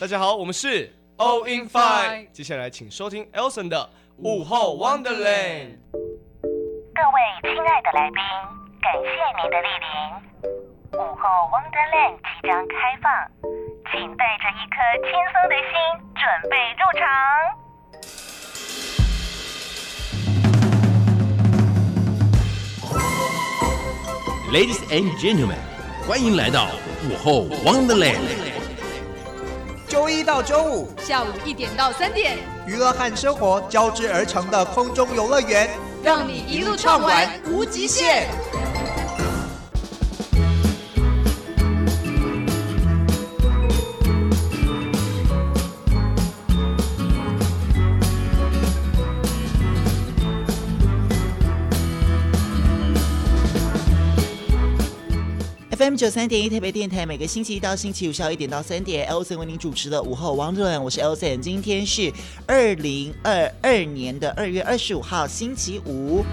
大家好，我们是 All in Five。接下来请收听 Elson 的午后 Wonderland。各位亲爱的来宾，感谢您的莅临。午后 Wonderland 即将开放，请带着一颗轻松的心准备入场。Ladies and gentlemen，欢迎来到午后 Wonderland。周一到周五下午一点到三点，娱乐和生活交织而成的空中游乐园，让你一路畅玩无极限。FM 九三点一台北电台，每个星期一到星期五下午一点到三点，Elson 为您主持的午后王论我是 Elson，今天是二零二二年的二月二十五号，星期五。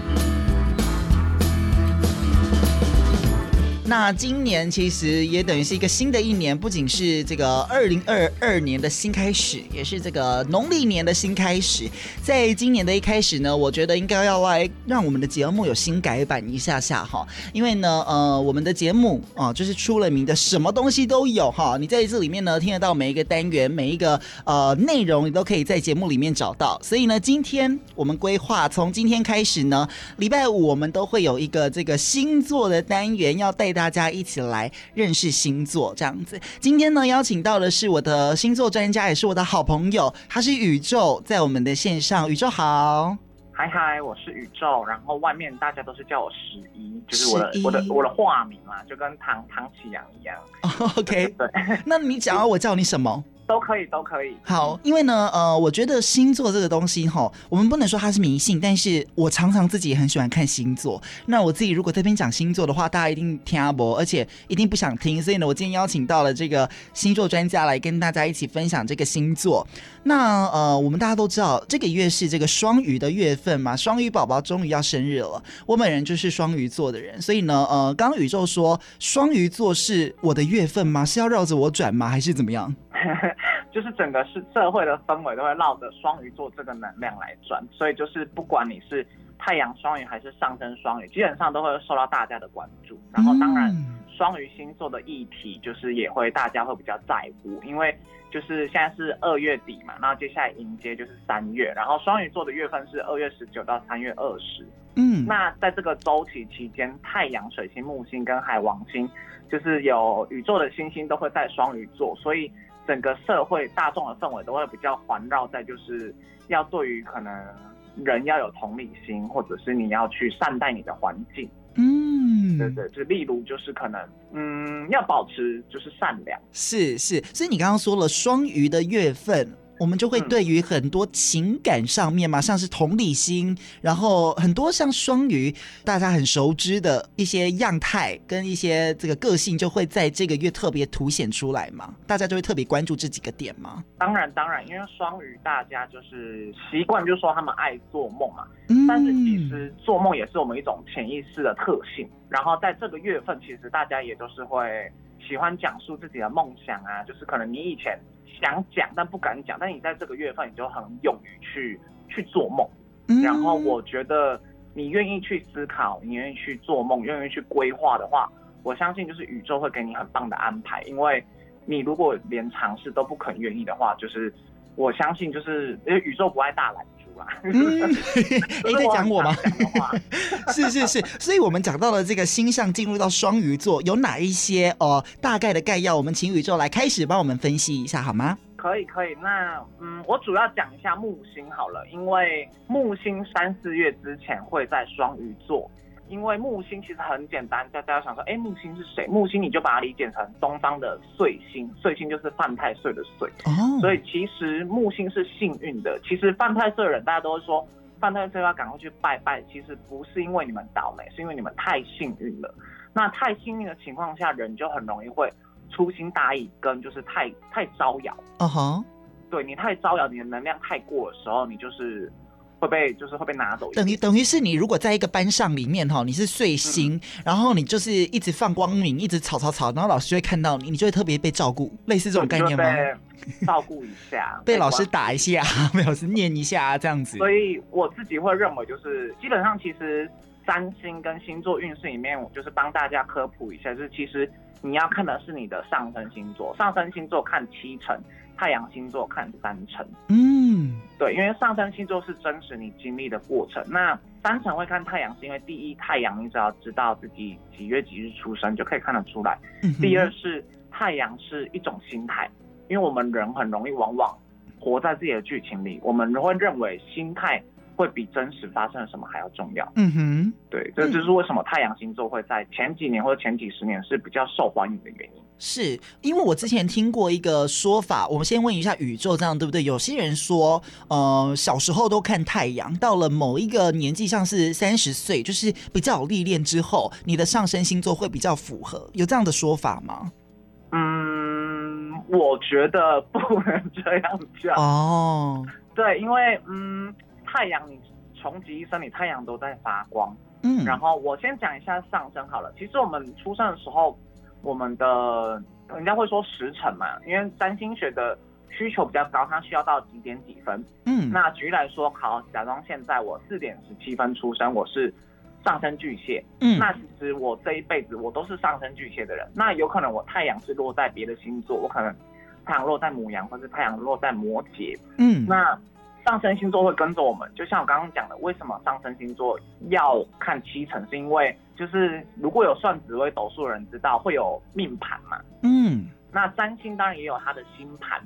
那今年其实也等于是一个新的一年，不仅是这个二零二二年的新开始，也是这个农历年的新开始。在今年的一开始呢，我觉得应该要来让我们的节目有新改版一下下哈，因为呢，呃，我们的节目啊、就是出了名的什么东西都有哈。你在这里面呢，听得到每一个单元，每一个呃内容，你都可以在节目里面找到。所以呢，今天我们规划从今天开始呢，礼拜五我们都会有一个这个星座的单元要带大。大家一起来认识星座，这样子。今天呢，邀请到的是我的星座专家，也是我的好朋友，他是宇宙，在我们的线上。宇宙好，嗨嗨，我是宇宙。然后外面大家都是叫我十一，就是我的我的我的化名嘛，就跟唐唐启阳一样。Oh, OK，对。那你想要，我叫你什么？都可以，都可以。好，因为呢，呃，我觉得星座这个东西哈，我们不能说它是迷信，但是我常常自己也很喜欢看星座。那我自己如果这边讲星座的话，大家一定听阿伯，而且一定不想听。所以呢，我今天邀请到了这个星座专家来跟大家一起分享这个星座。那呃，我们大家都知道，这个月是这个双鱼的月份嘛，双鱼宝宝终于要生日了。我本人就是双鱼座的人，所以呢，呃，刚刚宇宙说双鱼座是我的月份吗？是要绕着我转吗？还是怎么样？就是整个是社会的氛围都会绕着双鱼座这个能量来转，所以就是不管你是太阳双鱼还是上升双鱼，基本上都会受到大家的关注。然后当然双鱼星座的议题就是也会大家会比较在乎，因为就是现在是二月底嘛，那接下来迎接就是三月，然后双鱼座的月份是二月十九到三月二十。嗯，那在这个周期期间，太阳、水星、木星跟海王星，就是有宇宙的星星都会在双鱼座，所以。整个社会大众的氛围都会比较环绕在，就是要对于可能人要有同理心，或者是你要去善待你的环境。嗯，对对，就例如就是可能，嗯，要保持就是善良。是是，所以你刚刚说了双鱼的月份。我们就会对于很多情感上面嘛，像是同理心，然后很多像双鱼大家很熟知的一些样态跟一些这个个性，就会在这个月特别凸显出来嘛，大家就会特别关注这几个点嘛。当然当然，因为双鱼大家就是习惯，就是说他们爱做梦嘛，嗯，但是其实做梦也是我们一种潜意识的特性。然后在这个月份，其实大家也都是会喜欢讲述自己的梦想啊，就是可能你以前。想讲但不敢讲，但你在这个月份你就很勇于去去做梦，嗯，然后我觉得你愿意去思考，你愿意去做梦，愿意去规划的话，我相信就是宇宙会给你很棒的安排，因为你如果连尝试都不肯愿意的话，就是我相信就是因为宇宙不爱大懒。嗯，你在讲我吗？是是是，所以我们讲到了这个星象进入到双鱼座，有哪一些呃大概的概要？我们请宇宙来开始帮我们分析一下好吗？可以可以，那嗯，我主要讲一下木星好了，因为木星三四月之前会在双鱼座。因为木星其实很简单，大家想说，哎，木星是谁？木星你就把它理解成东方的岁星，岁星就是犯太岁的岁。哦，所以其实木星是幸运的。其实犯太岁的人，大家都会说犯太岁要赶快去拜拜。其实不是因为你们倒霉，是因为你们太幸运了。那太幸运的情况下，人就很容易会粗心大意，跟就是太太招摇。哦哈，对，你太招摇，你的能量太过的时候，你就是。会被就是会被拿走。等于等于是你如果在一个班上里面哈，你是碎星，嗯、然后你就是一直放光明，一直吵吵吵，然后老师就会看到你，你就会特别被照顾，类似这种概念吗？照顾一下，被老师打一下，被老师念一下这样子。所以我自己会认为，就是基本上其实占星跟星座运势里面，我就是帮大家科普一下，就是其实你要看的是你的上升星座，上升星座看七成。太阳星座看三成，嗯，对，因为上升星座是真实你经历的过程。那三成会看太阳，是因为第一，太阳你只要知道自己几月几日出生就可以看得出来。嗯、第二是太阳是一种心态，因为我们人很容易往往活在自己的剧情里，我们会认为心态。会比真实发生了什么还要重要。嗯哼，对，这就是为什么太阳星座会在前几年或者前几十年是比较受欢迎的原因。是因为我之前听过一个说法，我们先问一下宇宙，这样对不对？有些人说，呃，小时候都看太阳，到了某一个年纪，像是三十岁，就是比较有历练之后，你的上升星座会比较符合，有这样的说法吗？嗯，我觉得不能这样讲。哦，对，因为嗯。太阳，你穷极一生，你太阳都在发光。嗯，然后我先讲一下上升好了。其实我们出生的时候，我们的人家会说时辰嘛，因为占星学的需求比较高，它需要到几点几分。嗯，那举例来说，好，假装现在我四点十七分出生，我是上升巨蟹。嗯，那其实我这一辈子我都是上升巨蟹的人。那有可能我太阳是落在别的星座，我可能太阳落在母羊，或是太阳落在摩羯。嗯，那。上升星座会跟着我们，就像我刚刚讲的，为什么上升星座要看七成？是因为就是如果有算紫微斗数的人知道会有命盘嘛。嗯，那占星当然也有它的星盘，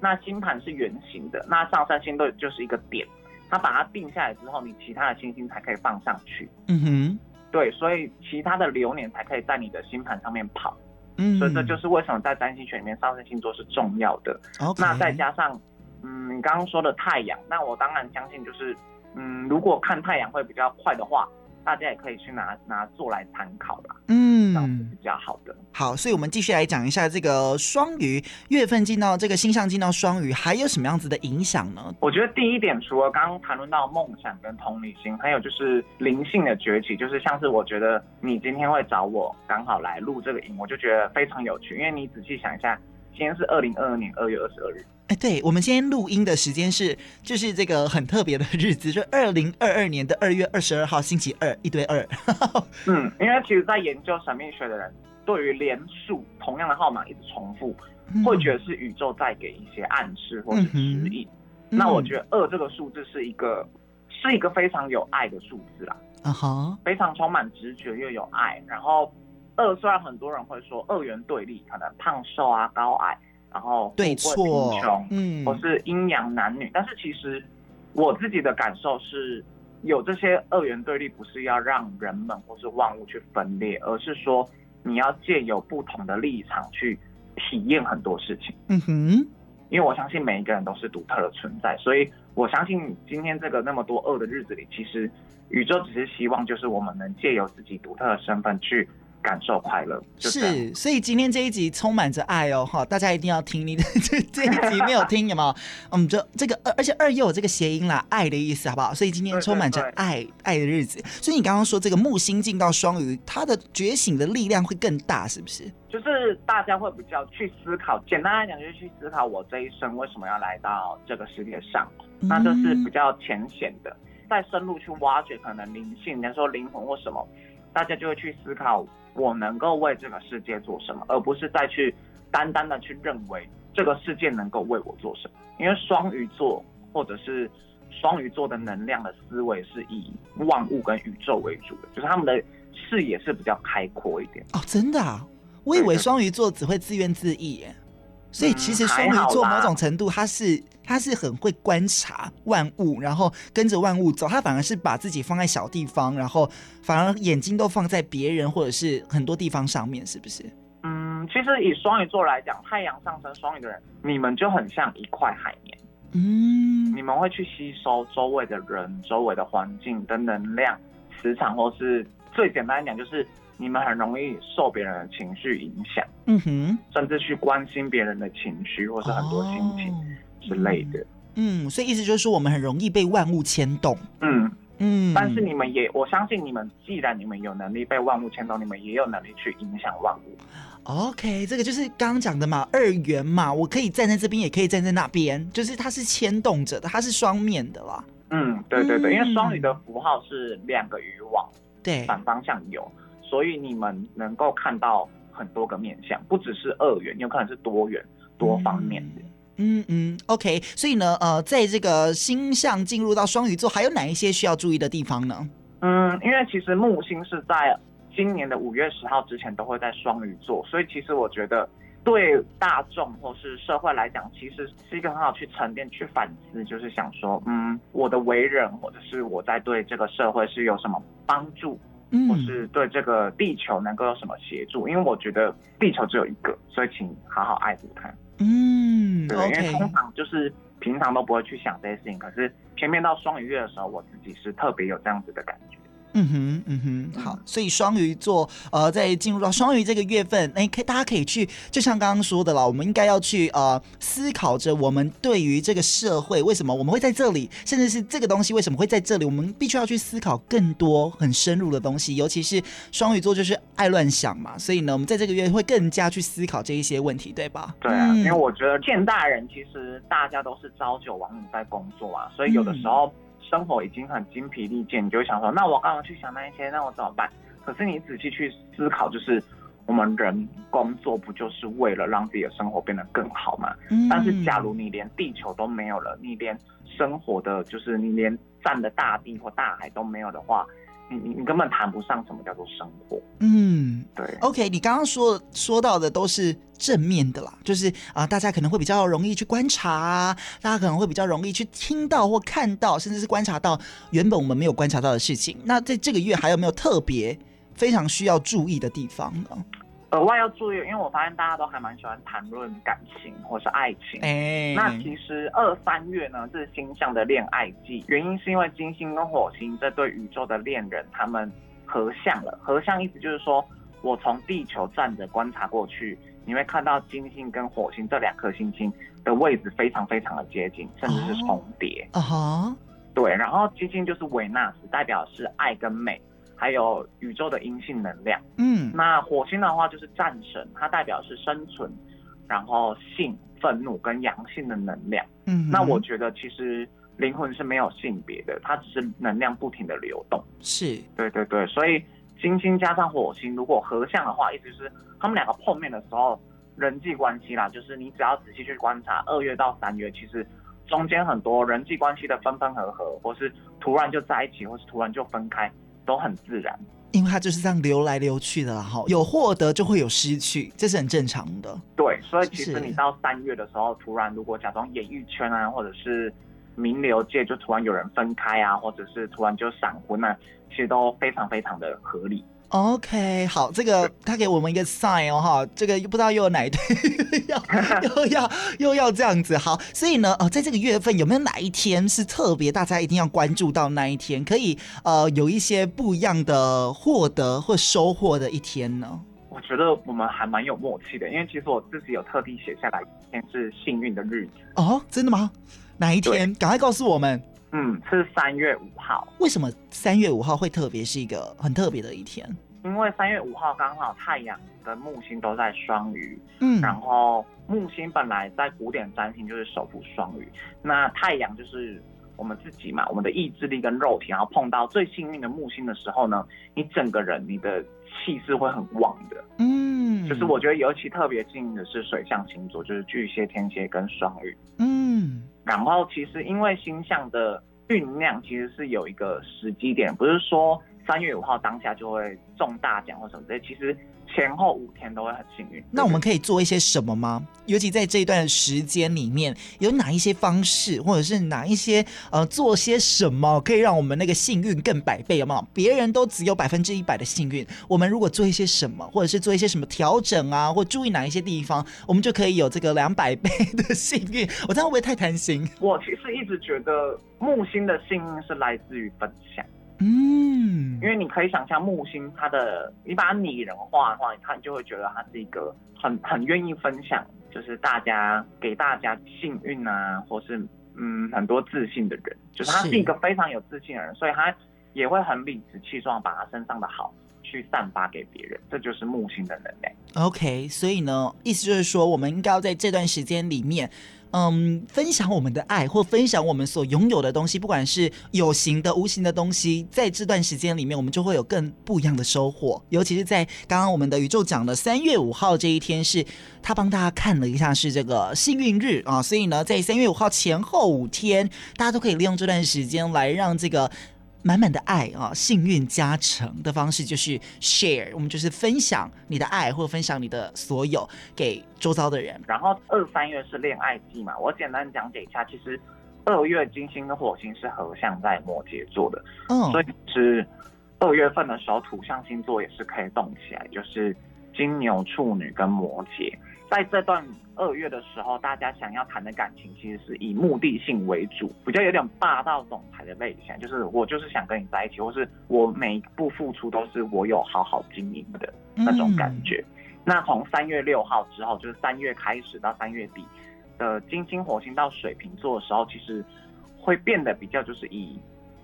那星盘是圆形的，那上升星座就是一个点，它把它定下来之后，你其他的星星才可以放上去。嗯哼，对，所以其他的流年才可以在你的星盘上面跑。嗯，所以这就是为什么在占星学里面上升星座是重要的。那再加上。嗯，你刚刚说的太阳，那我当然相信，就是嗯，如果看太阳会比较快的话，大家也可以去拿拿做来参考啦。嗯，这样是比较好的。好，所以我们继续来讲一下这个双鱼月份进到这个星象进到双鱼，还有什么样子的影响呢？我觉得第一点，除了刚刚谈论到梦想跟同理心，还有就是灵性的崛起，就是像是我觉得你今天会找我刚好来录这个音，我就觉得非常有趣，因为你仔细想一下，今天是二零二二年二月二十二日。哎，对，我们今天录音的时间是，就是这个很特别的日子，就二零二二年的二月二十二号星期二，一堆二。嗯，因为其实，在研究神秘学的人，对于连数同样的号码一直重复，嗯、会觉得是宇宙在给一些暗示或者指引。嗯、那我觉得二这个数字是一个，是一个非常有爱的数字啦。啊哈，非常充满直觉又有爱。然后二虽然很多人会说二元对立，可能胖瘦啊、高矮。然后对错，嗯，或是阴阳男女，但是其实我自己的感受是，有这些二元对立，不是要让人们或是万物去分裂，而是说你要借由不同的立场去体验很多事情。嗯哼，因为我相信每一个人都是独特的存在，所以我相信今天这个那么多二的日子里，其实宇宙只是希望就是我们能借由自己独特的身份去。感受快乐是，所以今天这一集充满着爱哦，哈，大家一定要听。你的 这这一集没有听有没有？嗯，就这个二，而且二又有这个谐音啦，爱的意思，好不好？所以今天充满着爱，爱的日子。所以你刚刚说这个木星进到双鱼，它的觉醒的力量会更大，是不是？就是大家会比较去思考，简单来讲就是去思考我这一生为什么要来到这个世界上，嗯、那就是比较浅显的。再深入去挖掘，可能灵性，人家说灵魂或什么，大家就会去思考。我能够为这个世界做什么，而不是再去单单的去认为这个世界能够为我做什么。因为双鱼座或者是双鱼座的能量的思维是以万物跟宇宙为主的，就是他们的视野是比较开阔一点。哦，真的啊？我以为双鱼座只会自怨自艾。所以其实双鱼座某种程度，他是他是很会观察万物，然后跟着万物走。他反而是把自己放在小地方，然后反而眼睛都放在别人或者是很多地方上面，是不是？嗯，其实以双鱼座来讲，太阳上升双鱼的人，你们就很像一块海绵。嗯，你们会去吸收周围的人、周围的环境的能量、磁场，或是最简单来讲就是。你们很容易受别人的情绪影响，嗯哼，甚至去关心别人的情绪或是很多心情之类的。嗯，所以意思就是说，我们很容易被万物牵动。嗯嗯，但是你们也，我相信你们，既然你们有能力被万物牵动，你们也有能力去影响万物。OK，这个就是刚刚讲的嘛，二元嘛，我可以站在这边，也可以站在那边，就是它是牵动着的，它是双面的啦。嗯，对对对，嗯因为双鱼的符号是两个渔网，对，反方向有，所以你们能够看到很多个面向，不只是二元，有可能是多元、多方面的。嗯嗯，OK，所以呢，呃，在这个星象进入到双鱼座，还有哪一些需要注意的地方呢？嗯，因为其实木星是在今年的五月十号之前都会在双鱼座，所以其实我觉得对大众或是社会来讲，其实是一个很好去沉淀、去反思，就是想说，嗯，我的为人或者是我在对这个社会是有什么帮助，嗯或是对这个地球能够有什么协助？因为我觉得地球只有一个，所以请好好爱护它。嗯对，因为通常就是平常都不会去想这些事情，可是偏偏到双鱼月的时候，我自己是特别有这样子的感觉。嗯哼，嗯哼，好，所以双鱼座，呃，在进入到双鱼这个月份，哎，可以大家可以去，就像刚刚说的了，我们应该要去呃思考着，我们对于这个社会为什么我们会在这里，甚至是这个东西为什么会在这里，我们必须要去思考更多很深入的东西，尤其是双鱼座就是爱乱想嘛，所以呢，我们在这个月会更加去思考这一些问题，对吧？对啊，嗯因为我觉得现代人其实大家都是朝九晚五在工作啊，所以有的时候生活已经很精疲力尽，你就会想说，那我干嘛去想那一些？那我怎么办？可是你仔细去思考，就是我们人工作不就是为了让自己的生活变得更好吗？嗯但是假如你连地球都没有了，你连生活的，就是你连站的大地或大海都没有的话，你你你根本谈不上什么叫做生活。嗯。对，OK，你刚刚说说到的都是正面的啦，就是啊、呃大家可能会比较容易去观察啊，大家可能会比较容易去听到或看到，甚至是观察到原本我们没有观察到的事情。那在这个月还有没有特别非常需要注意的地方呢？额外要注意，因为我发现大家都还蛮喜欢谈论感情或是爱情。哎，那其实二三月呢是星象的恋爱季，原因是因为金星跟火星这对宇宙的恋人他们合相了。合相意思就是说，我从地球站着观察过去，你会看到金星跟火星这两颗星星的位置非常非常的接近，甚至是重叠。啊哈，对，然后金星就是维纳斯，代表是爱跟美，还有宇宙的阴性能量。嗯那火星的话就是战神，它代表是生存，然后性、愤怒跟阳性的能量。嗯，那我觉得其实灵魂是没有性别的，它只是能量不停的流动。是对对对，所以金星加上火星如果合相的话，意思是他们两个碰面的时候，人际关系啦，就是你只要仔细去观察，二月到三月，其实中间很多人际关系的分分合合，或是突然就在一起，或是突然就分开，都很自然。因为它就是这样流来流去的啦，哈，有获得就会有失去，这是很正常的。对，所以其实你到三月的时候，突然如果假装演艺圈啊，或者是名流界，就突然有人分开啊，或者是突然就闪婚啊，其实都非常非常的合理。OK，好，这个他给我们一个 sign 哦，哈，这个又不知道又有哪一对 要 又要又要这样子，好，所以呢，哦，在这个月份有没有哪一天是特别大家一定要关注到那一天，可以呃有一些不一样的获得或收获的一天呢？我觉得我们还蛮有默契的，因为其实我自己有特地写下来，一天是幸运的日子。哦，真的吗？哪一天？赶快告诉我们，嗯，是三月五号，为什么三月五号会特别是一个很特别的一天？因为三月五号刚好太阳跟木星都在双鱼，嗯，然后木星本来在古典占星就是守护双鱼，那太阳就是我们自己嘛，我们的意志力跟肉体，然后碰到最幸运的木星的时候呢，你整个人你的气势会很旺的。嗯，就是我觉得尤其特别幸运的是水象星座，就是巨蟹、天蝎跟双鱼。嗯然后其实因为星象的酝酿，其实是有一个时机点，不是说三月五号当下就会中大奖或什么之类，其实前后五天都会很幸运。那我们可以做一些什么吗？尤其在这一段时间里面，有哪一些方式，或者是哪一些呃，做些什么可以让我们那个幸运更百倍？有没有？别人都只有百分之一百的幸运，我们如果做一些什么，或者是做一些什么调整啊，或注意哪一些地方，我们就可以有这个两百倍的幸运。我这样会不会太贪心？我其实一直觉得木星的幸运是来自于分享。嗯因为你可以想象木星它的，你把它拟人化的话，它就会觉得它是一个很很愿意分享，就是大家给大家幸运啊，或是嗯很多自信的人，就是他是一个非常有自信的人，所以他也会很理直气壮把他身上的好去散发给别人，这就是木星的能量。OK，所以呢，意思就是说，我们应该要在这段时间里面。嗯，分享我们的爱，或分享我们所拥有的东西，不管是有形的、无形的东西，在这段时间里面，我们就会有更不一样的收获。尤其是在刚刚我们的宇宙讲的三月五号这一天是，他帮大家看了一下是这个幸运日啊，所以呢，在三月五号前后五天，大家都可以利用这段时间来让这个。满满的爱啊，幸运加成的方式就是 share，我们就是分享你的爱，或者分享你的所有给周遭的人。然后二三月是恋爱季嘛，我简单讲解一下，其实二月金星跟火星是合相在摩羯座的，嗯，所以是二月份的时候土象星座也是可以动起来，就是金牛、处女跟摩羯。在这段二月的时候，大家想要谈的感情其实是以目的性为主，比较有点霸道总裁的类型，就是我就是想跟你在一起，或是我每一步付出都是我有好好经营的那种感觉。嗯、那从三月六号之后，就是三月开始到三月底的金星火星到水瓶座的时候，其实会变得比较就是以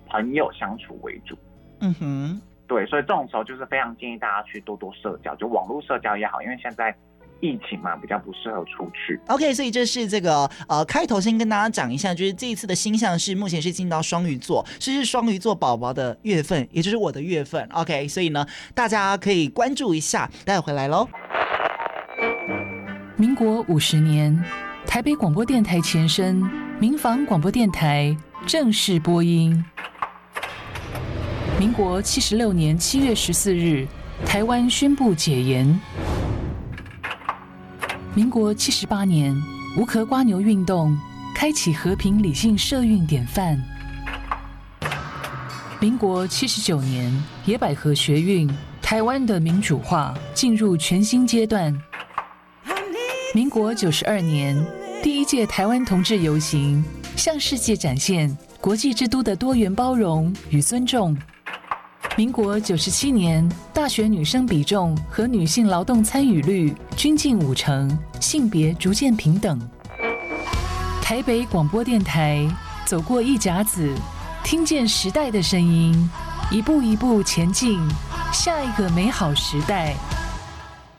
朋友相处为主。嗯哼，对，所以这种时候就是非常建议大家去多多社交，就网络社交也好，因为现在。疫情嘛，比较不适合出去。OK，所以这是这个呃开头先跟大家讲一下，就是这一次的星象是目前是进到双鱼座，这是双鱼座宝宝的月份，也就是我的月份。OK，所以呢，大家可以关注一下。待会回来喽。民国五十年，台北广播电台前身民防广播电台正式播音。民国七十六年七月十四日，台湾宣布解严。民国七十八年，无壳瓜牛运动开启和平理性社运典范。民国七十九年，野百合学运，台湾的民主化进入全新阶段。民国九十二年，第一届台湾同志游行，向世界展现国际之都的多元包容与尊重。民国九十七年，大学女生比重和女性劳动参与率均近五成，性别逐渐平等。台北广播电台走过一甲子，听见时代的声音，一步一步前进，下一个美好时代。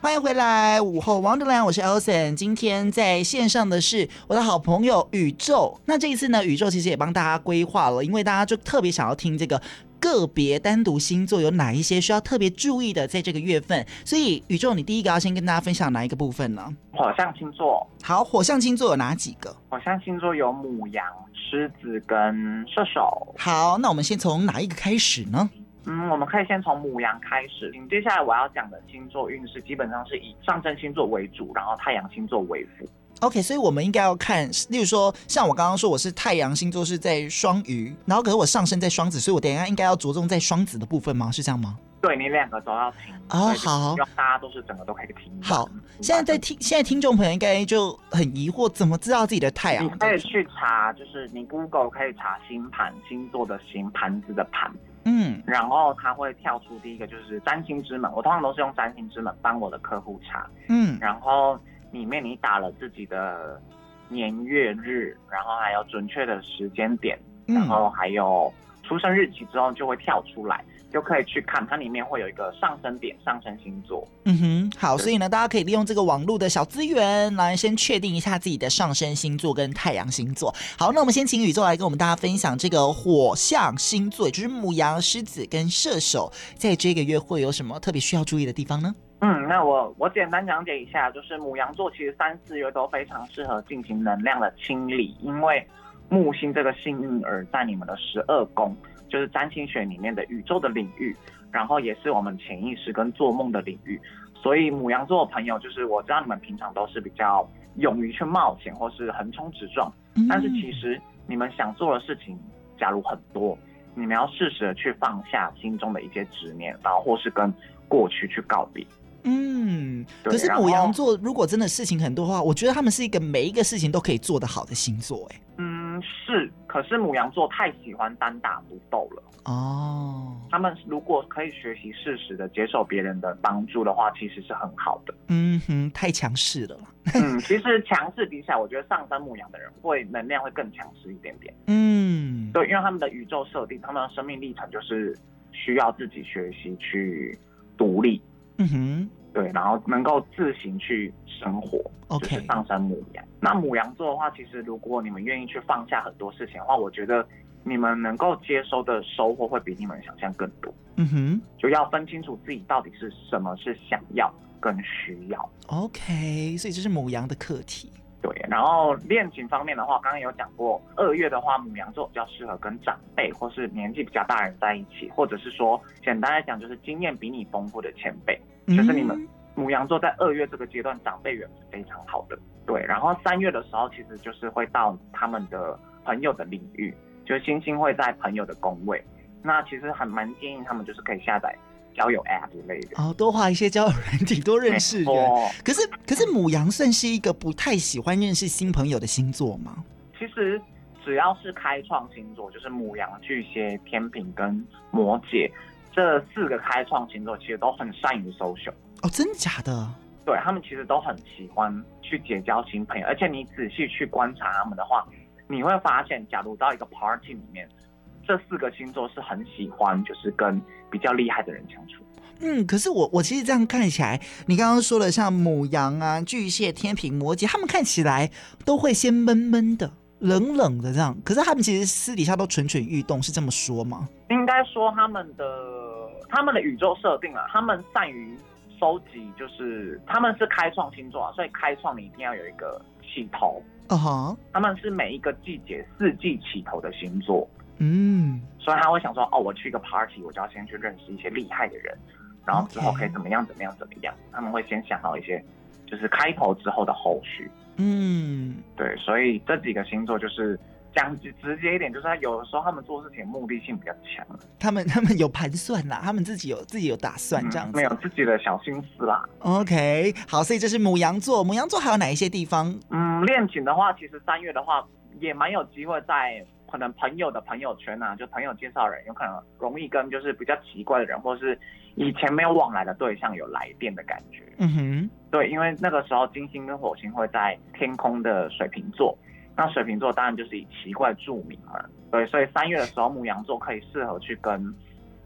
欢迎回来，午后 Wonderland，我是 Elson。今天在线上的是我的好朋友宇宙。那这一次呢，宇宙其实也帮大家规划了，因为大家就特别想要听这个。个别单独星座有哪一些需要特别注意的，在这个月份？所以宇宙，你第一个要先跟大家分享哪一个部分呢？火象星座。好，火象星座有哪几个？火象星座有母羊、狮子跟射手。好，那我们先从哪一个开始呢？嗯，我们可以先从母羊开始。接下来我要讲的星座运势，基本上是以上升星座为主，然后太阳星座为辅。OK，所以我们应该要看，例如说，像我刚刚说我是太阳星座是在双鱼，然后可是我上升在双子，所以我等一下应该要着重在双子的部分吗？是这样吗？对，你两个都要听哦。好，希望大家都是整个都可以听。好，现在在听，现在听众朋友应该就很疑惑，怎么知道自己的太阳？你可以去查，就是你 Google 可以查星盘星座的星盘子的盘，嗯，然后它会跳出第一个就是占星之门，我通常都是用占星之门帮我的客户查，嗯，然后。里面你打了自己的年月日，然后还有准确的时间点，然后还有出生日期之后就会跳出来，就可以去看它里面会有一个上升点、上升星座。嗯哼，好，所以呢，大家可以利用这个网络的小资源来先确定一下自己的上升星座跟太阳星座。好，那我们先请宇宙来跟我们大家分享这个火象星座，也就是母羊、狮子跟射手，在这个月会有什么特别需要注意的地方呢？嗯，那我我简单讲解一下，就是母羊座其实三四月都非常适合进行能量的清理，因为木星这个幸运儿在你们的十二宫，就是占星学里面的宇宙的领域，然后也是我们潜意识跟做梦的领域，所以母羊座的朋友，就是我知道你们平常都是比较勇于去冒险或是横冲直撞，但是其实你们想做的事情，假如很多，你们要适时的去放下心中的一些执念，然后或是跟过去去告别。嗯，可是母羊座如果真的事情很多的话，我觉得他们是一个每一个事情都可以做得好的星座，哎。嗯，嗯，是，可是母羊座太喜欢单打独斗了。哦，他们如果可以学习适时的接受别人的帮助的话，其实是很好的。嗯哼，太强势了。嗯，其实强势比起来，我觉得上升母羊的人会能量会更强势一点点。嗯，对，因为他们的宇宙设定，他们的生命历程就是需要自己学习去独立。嗯哼。对，然后能够自行去生活.就是上升母羊。那母羊座的话，其实如果你们愿意去放下很多事情的话，我觉得你们能够接收的收获会比你们想象更多。嗯哼，就要分清楚自己到底是什么是想要跟需要。OK，所以这是母羊的课题。对，然后恋情方面的话，刚刚有讲过，二月的话，母羊座比较适合跟长辈或是年纪比较大人在一起，或者是说，简单来讲，就是经验比你丰富的前辈。就是你们牡羊座在二月这个阶段，长辈缘是非常好的。对，然后三月的时候，其实就是会到他们的朋友的领域，就是星星会在朋友的宫位。那其实还蛮建议他们，就是可以下载交友 App 之类的。哦，多画一些交友软体，多认识人。可是，可是母羊算是一个不太喜欢认识新朋友的星座吗？其实只要是开创星座，就是母羊、巨蟹、天平跟摩羯。这四个开创星座其实都很善于 social 哦，真的假的？对，他们其实都很喜欢去结交新朋友，而且你仔细去观察他们的话，你会发现，假如到一个 party 里面，这四个星座是很喜欢就是跟比较厉害的人相处。嗯，可是我我其实这样看起来，你刚刚说的像母羊啊、巨蟹、天平、摩羯，他们看起来都会先闷闷的。冷冷的这样，可是他们其实私底下都蠢蠢欲动，是这么说吗？应该说他们的他们的宇宙设定啊，他们善于收集，就是他们是开创星座啊，所以开创你一定要有一个起头。他们是每一个季节四季起头的星座。嗯，所以他会想说，哦，我去一个 party，我就要先去认识一些厉害的人，然后之后可以怎么样怎么样怎么样。他们会先想到一些，就是开头之后的后续。嗯，对，所以这几个星座就是讲直接一点，就是他有的时候他们做事情目的性比较强，他们 他们有盘算啦，他们自己有自己有打算这样子，嗯，没有自己的小心思啦。OK，好，所以这是母羊座，母羊座还有哪一些地方？嗯，恋情的话，其实三月的话也蛮有机会在可能朋友的朋友圈啊，就朋友介绍人，有可能容易跟就是比较奇怪的人，或是以前没有往来的对象有来电的感觉。嗯哼。对，因为那个时候金星跟火星会在天空的水瓶座，那水瓶座当然就是以奇怪著名了。对，所以三月的时候，母羊座可以适合去跟，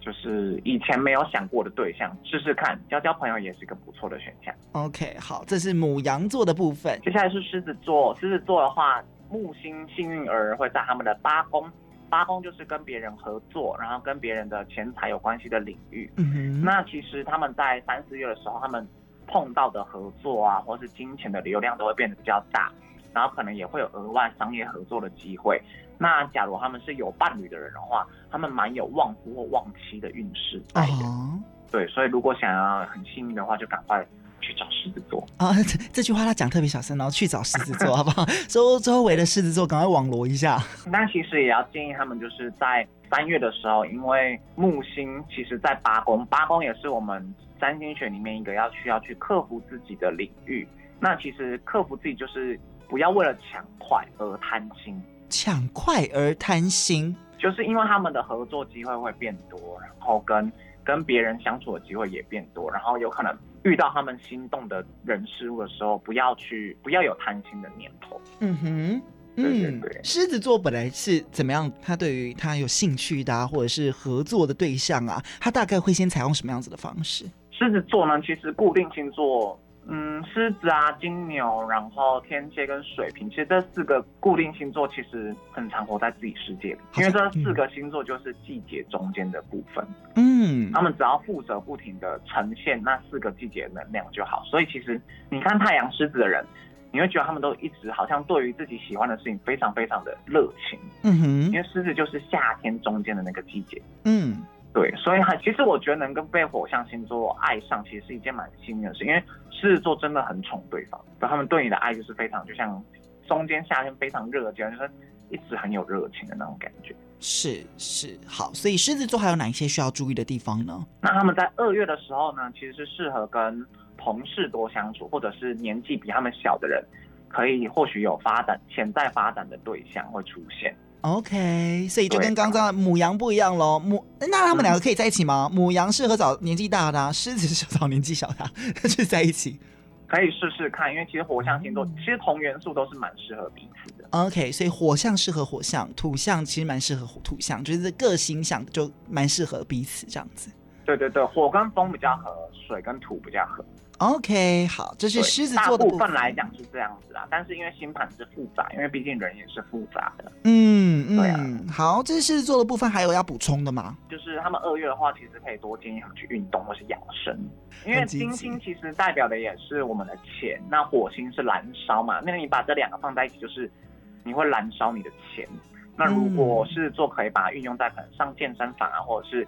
就是以前没有想过的对象试试看，交交朋友也是一个不错的选项。OK，好，这是母羊座的部分。接下来是狮子座，狮子座的话，木星幸运儿会在他们的八宫，八宫就是跟别人合作，然后跟别人的钱财有关系的领域。嗯哼，那其实他们在三四月的时候，他们。碰到的合作啊，或是金钱的流量都会变得比较大，然后可能也会有额外商业合作的机会。那假如他们是有伴侣的人的话，他们蛮有旺夫或旺妻的运势在的。Uh-huh. 对，所以如果想要很幸运的话，就赶快去找狮子座啊。这这句话他讲特别小声，然后去找狮子座，好不好？周周围的狮子座赶快网罗一下。那其实也要建议他们，就是在三月的时候，因为木星其实在八宫，八宫也是我们。三星学里面一个要需要去克服自己的领域，那其实克服自己就是不要为了抢快而贪心，抢快而贪心，就是因为他们的合作机会会变多，然后跟跟别人相处的机会也变多，然后有可能遇到他们心动的人事物的时候，不要去不要有贪心的念头。嗯哼。对对对，嗯，狮子座本来是怎么样？他对于他有兴趣的啊，或者是合作的对象啊，他大概会先采用什么样子的方式？狮子座呢，其实固定星座，嗯，狮子啊、金牛，然后天蝎跟水瓶，其实这四个固定星座其实很常活在自己世界里，因为这四个星座就是季节中间的部分。嗯，他们只要负责不停的呈现那四个季节的能量就好。所以其实你看太阳狮子的人。你会觉得他们都一直好像对于自己喜欢的事情非常非常的热情，嗯哼，因为狮子就是夏天中间的那个季节，嗯，对，所以还，其实我觉得能跟被火象星座爱上，其实是一件蛮幸运的事，因为狮子座真的很宠对方，对，他们对你的爱就是非常，就像中间夏天非常热，就是一直很有热情的那种感觉。是是，好，所以狮子座还有哪一些需要注意的地方呢？那他们在二月的时候呢，其实是适合跟同事多相处，或者是年纪比他们小的人，可以或许有发展潜在发展的对象会出现。OK，所以就跟刚刚母羊不一样喽。母那他们两个可以在一起吗？母羊适合找年纪大的，狮子适合找年纪小的，就在一起。可以试试看，因为其实火象星座其实同元素都是蛮适合彼此的。OK，所以火象适合火象，土象其实蛮适合土象，就是各星象就蛮适合彼此这样子。对对对，火跟风比较合，水跟土比较合。OK，好，这是狮子座的部分。部分来讲是这样子啊，但是因为星盘是复杂，因为毕竟人也是复杂的。嗯嗯，对啊。好，这是狮子座的部分，还有要补充的吗？就是他们二月的话，其实可以多建议他们去运动或是养生，因为金星其实代表的也是我们的钱，那火星是燃烧嘛，那你把这两个放在一起，就是你会燃烧你的钱。那如果是做，可以把它运用在可能上健身房啊，或者是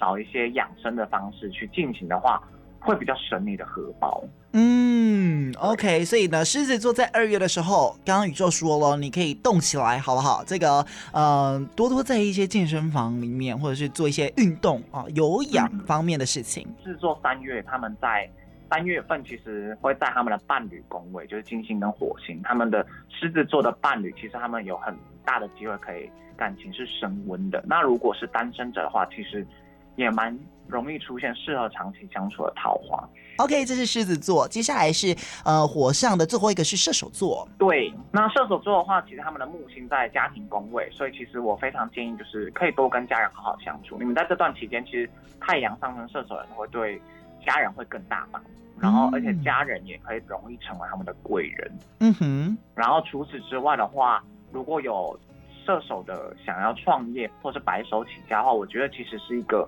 找一些养生的方式去进行的话。会比较省你的荷包。嗯，OK，所以呢，狮子座在二月的时候，刚刚宇宙说了，你可以动起来，好不好？这个，呃，多多在一些健身房里面，或者是做一些运动啊，有氧方面的事情。狮子座三月，他们在三月份其实会在他们的伴侣宫位，就是金星跟火星，他们的狮子座的伴侣，其实他们有很大的机会可以感情是升温的。那如果是单身者的话，其实也蛮。容易出现适合长期相处的桃花。OK，这是狮子座，接下来是呃火象的最后一个是射手座。对，那射手座的话，其实他们的木星在家庭宫位，所以其实我非常建议就是可以多跟家人好好相处。你们在这段期间，其实太阳上升射手人会对家人会更大方，然后而且家人也可以容易成为他们的贵人。嗯哼。然后除此之外的话，如果有射手的想要创业或是白手起家的话，我觉得其实是一个。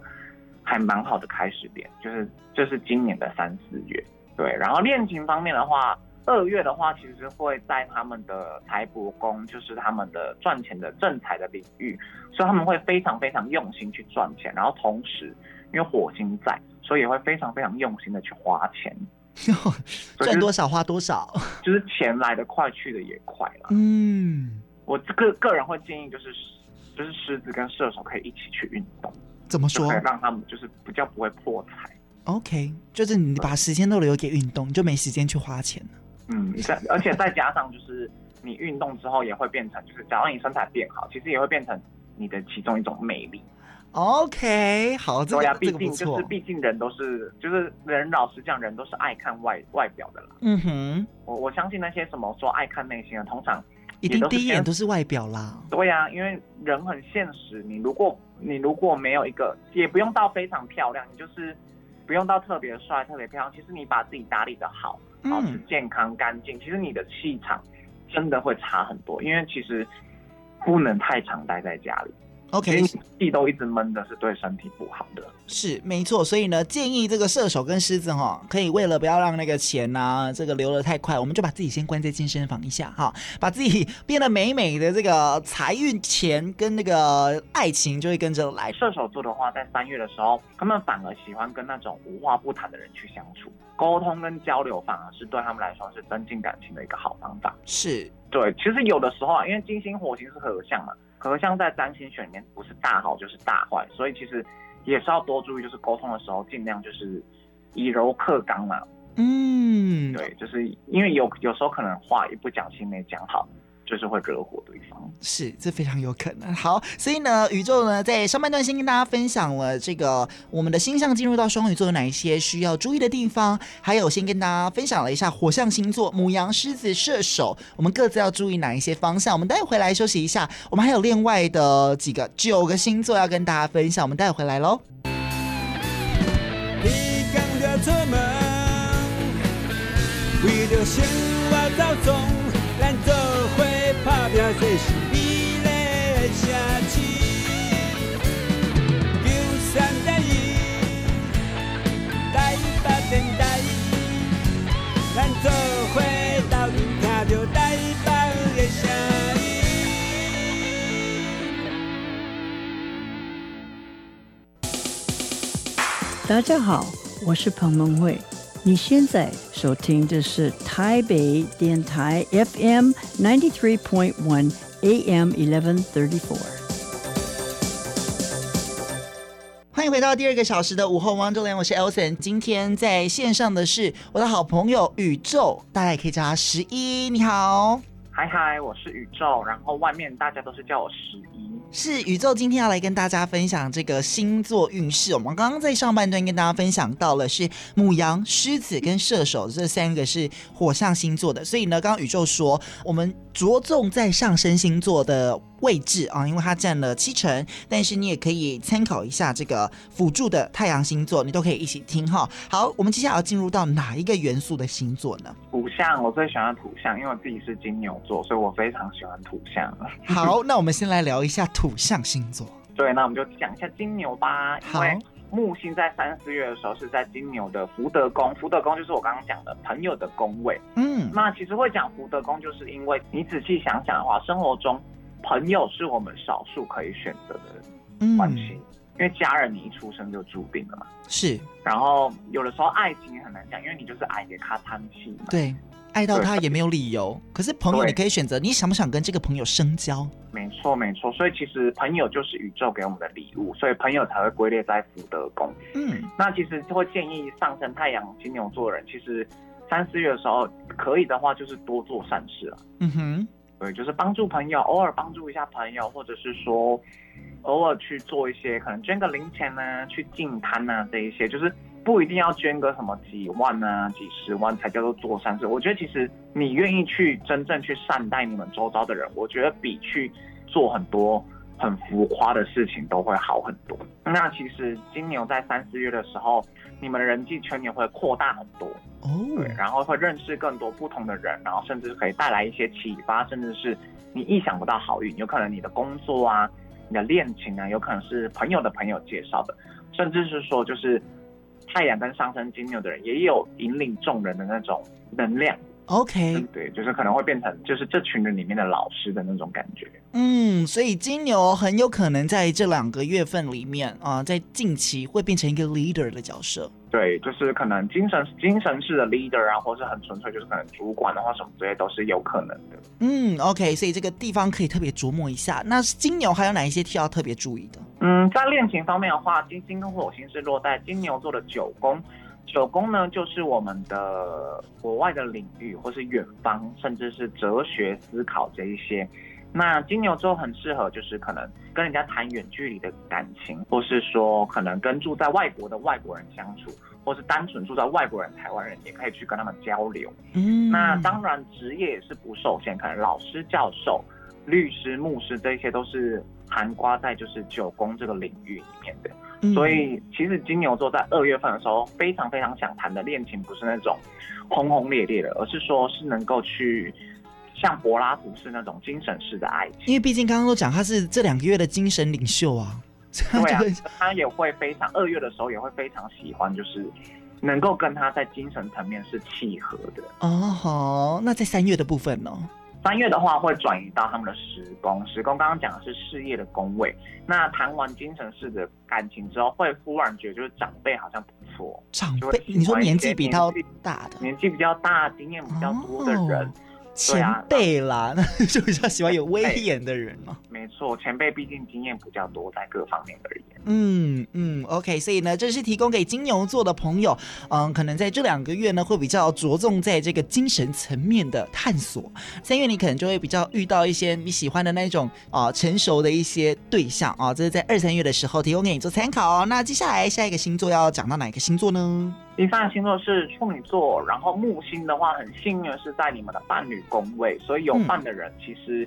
还蛮好的开始点，就是就是今年的三四月，对。然后恋情方面的话，二月的话，其实会在他们的财帛宫，就是他们的赚钱的正财的领域，所以他们会非常非常用心去赚钱。然后同时，因为火星在，所以也会非常非常用心的去花钱，赚多少花多少，就是钱来得快，去得也快了。嗯，我个个人会建议，就是就是狮子跟射手可以一起去运动。怎么说？让他们就是比较不会破财。OK，就是你把时间都留给运动，你就没时间去花钱了。嗯，而且再加上就是你运动之后也会变成，就是假如你身材变好，其实也会变成你的其中一种魅力。OK，好，这个、毕竟就是毕竟人都是就是人，老实讲，人都是爱看外外表的啦。嗯哼，我我相信那些什么说爱看内心的，通常。一定第一眼都是外表啦。对呀、啊，因为人很现实。你如果你如果没有一个，也不用到非常漂亮，你就是不用到特别帅、特别漂亮。其实你把自己打理得好，保持健康干净，其实你的气场真的会差很多。因为其实不能太常待在家里。OK，气都一直闷的是对身体不好的。是没错，所以呢，建议这个射手跟狮子哈，可以为了不要让那个钱呐、啊，这个流得太快，我们就把自己先关在健身房一下哈，把自己变得美美的，这个财运、钱跟那个爱情就会跟着来。射手座的话，在三月的时候，他们反而喜欢跟那种无话不谈的人去相处，沟通跟交流反而是对他们来说是增进感情的一个好方法。是对，其实有的时候啊，因为金星、火星是合相嘛。合相在占星学里面不是大好就是大坏，所以其实也是要多注意，就是沟通的时候尽量就是以柔克刚嘛。嗯，对，就是因为有有时候可能话一不讲心没讲好。就是会惹火对方，是这非常有可能。好，所以呢，宇宙呢在上半段先跟大家分享了这个我们的星象进入到双鱼座有哪一些需要注意的地方，还有先跟大家分享了一下火象星座母羊、狮子、射手，我们各自要注意哪一些方向。我们待会回来休息一下，我们还有另外的几个九个星座要跟大家分享，我们待会回来喽。大家好，我是彭梦慧。你现在收听的是台北电台 FM ninety three point one AM eleven thirty four。欢迎回到第二个小时的午后 Wonderland，我是 Elson。今天在线上的是我的好朋友宇宙，大家也可以叫他十一。你好，嗨嗨，我是宇宙，然后外面大家都是叫我十一。是宇宙，今天要来跟大家分享这个星座运势。我们刚刚在上半段跟大家分享到了是母羊、狮子跟射手这三个是火象星座的，所以呢，刚刚宇宙说我们着重在上升星座的位置啊，因为它占了七成，但是你也可以参考一下这个辅助的太阳星座，你都可以一起听哈。好，我们接下来要进入到哪一个元素的星座呢？土象，我最喜欢土象，因为我自己是金牛座，所以我非常喜欢土象。好，那我们先来聊一下土。土象星座，对，那我们就讲一下金牛吧。因为木星在三四月的时候是在金牛的福德宫，福德宫就是我刚刚讲的朋友的宫位。嗯，那其实会讲福德宫，就是因为你仔细想想的话，生活中朋友是我们少数可以选择的关系，嗯、因为家人你一出生就注定了嘛。是，然后有的时候爱情也很难讲，因为你就是爱给他叹气嘛。对。爱到他也没有理由，可是朋友你可以选择，你想不想跟这个朋友深交？没错没错，所以其实朋友就是宇宙给我们的礼物，所以朋友才会归列在福德宫。嗯，那其实就会建议上升太阳金牛座的人，其实三四月的时候可以的话，就是多做善事了。嗯哼，对，就是帮助朋友，偶尔帮助一下朋友，或者是说偶尔去做一些可能捐个零钱呢、啊，去净滩啊这一些，就是。不一定要捐个什么几万啊、几十万才叫做做善事。我觉得其实你愿意去真正去善待你们周遭的人，我觉得比去做很多很浮夸的事情都会好很多。那其实金牛在三四月的时候，你们的人际圈也会扩大很多哦，对，然后会认识更多不同的人，然后甚至可以带来一些启发，甚至是你意想不到好运。有可能你的工作啊、你的恋情啊，有可能是朋友的朋友介绍的，甚至是说就是。太阳跟上升金牛的人也有引领众人的那种能量。OK，对，就是可能会变成就是这群人里面的老师的那种感觉。嗯，所以金牛很有可能在这两个月份里面啊、呃，在近期会变成一个 leader 的角色。对，就是可能精神精神式的 leader 啊，或是很纯粹就是可能主管的话什么之类都是有可能的。嗯，OK，所以这个地方可以特别琢磨一下。那金牛还有哪一些需要特别注意的？嗯，在恋情方面的话，金星跟火星是落在金牛座的九宫。九宫呢，就是我们的国外的领域，或是远方，甚至是哲学思考这一些。那金牛座很适合，就是可能跟人家谈远距离的感情，或是说可能跟住在外国的外国人相处，或是单纯住在外国人、台湾人也可以去跟他们交流。嗯，那当然职业也是不受限，可能老师、教授、律师、牧师这些都是含瓜在就是九宫这个领域里面的。所以，其实金牛座在二月份的时候，非常非常想谈的恋情，不是那种轰轰烈烈的，而是说是能够去像柏拉图式那种精神式的爱情。因为毕竟刚刚都讲他是这两个月的精神领袖啊，对啊，他也会非常二月的时候也会非常喜欢，就是能够跟他在精神层面是契合的。哦，好，那在三月的部分呢？三月的话会转移到他们的十宫，十宫刚刚讲的是事业的宫位。那谈完精神式的感情之后，会忽然觉得就是长辈好像不错。长辈，你说年纪比较大的，年纪比较大、经验比较多的人。哦前辈啦，啊、那 就比较喜欢有威严的人嘛。没错，前辈毕竟经验比较多，在各方面而言。嗯嗯，OK，所以呢，这是提供给金牛座的朋友，嗯，可能在这两个月呢，会比较着重在这个精神层面的探索。三月你可能就会比较遇到一些你喜欢的那种啊、呃、成熟的一些对象啊，这是在二三月的时候提供给你做参考哦。那接下来下一个星座要讲到哪个星座呢？第三个星座是处女座，然后木星的话很幸运是在你们的伴侣宫位，所以有伴的人其实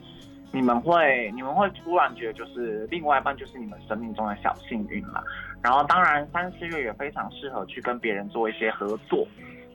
你们会、嗯、你们会突然觉得就是另外一半就是你们生命中的小幸运了。然后当然三四月也非常适合去跟别人做一些合作，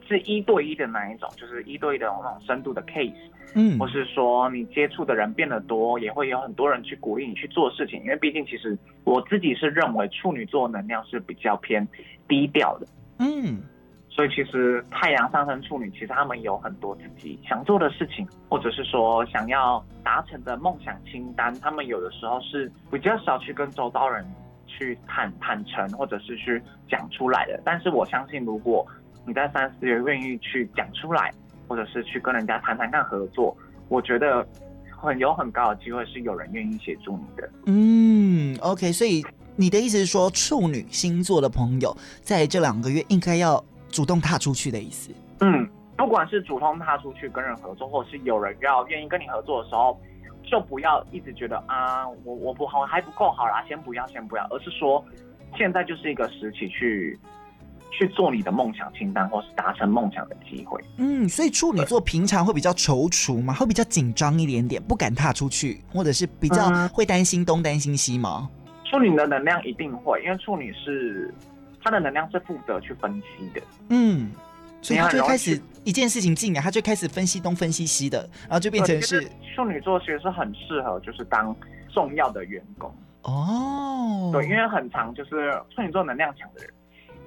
是一对一的那一种，就是一对一的那种深度的 case，嗯，或是说你接触的人变得多，也会有很多人去鼓励你去做事情，因为毕竟其实我自己是认为处女座能量是比较偏低调的。嗯，所以其实太阳上升处女，其实他们有很多自己想做的事情，或者是说想要达成的梦想清单，他们有的时候是比较少去跟周遭人去坦坦诚，或者是去讲出来的。但是我相信，如果你在三四月愿意去讲出来，或者是去跟人家谈谈看合作，我觉得很有很高的机会是有人愿意协助你的。嗯，OK，所以。你的意思是说，处女星座的朋友在这两个月应该要主动踏出去的意思？嗯，不管是主动踏出去跟人合作，或者是有人要愿意跟你合作的时候，就不要一直觉得啊，我我不好还不够好啦，先不要，先不要，而是说，现在就是一个时期去去做你的梦想清单，或是达成梦想的机会。嗯，所以处女座平常会比较踌躇吗？会比较紧张一点点，不敢踏出去，或者是比较会担心东担心西吗？嗯处女的能量一定会，因为处女是他的能量是负责去分析的，嗯，所以她就开始一件事情进来，他就开始分析东分析西的，然后就变成是处女座其实是很适合就是当重要的员工。哦，对，因为很长就是处女座能量强的人，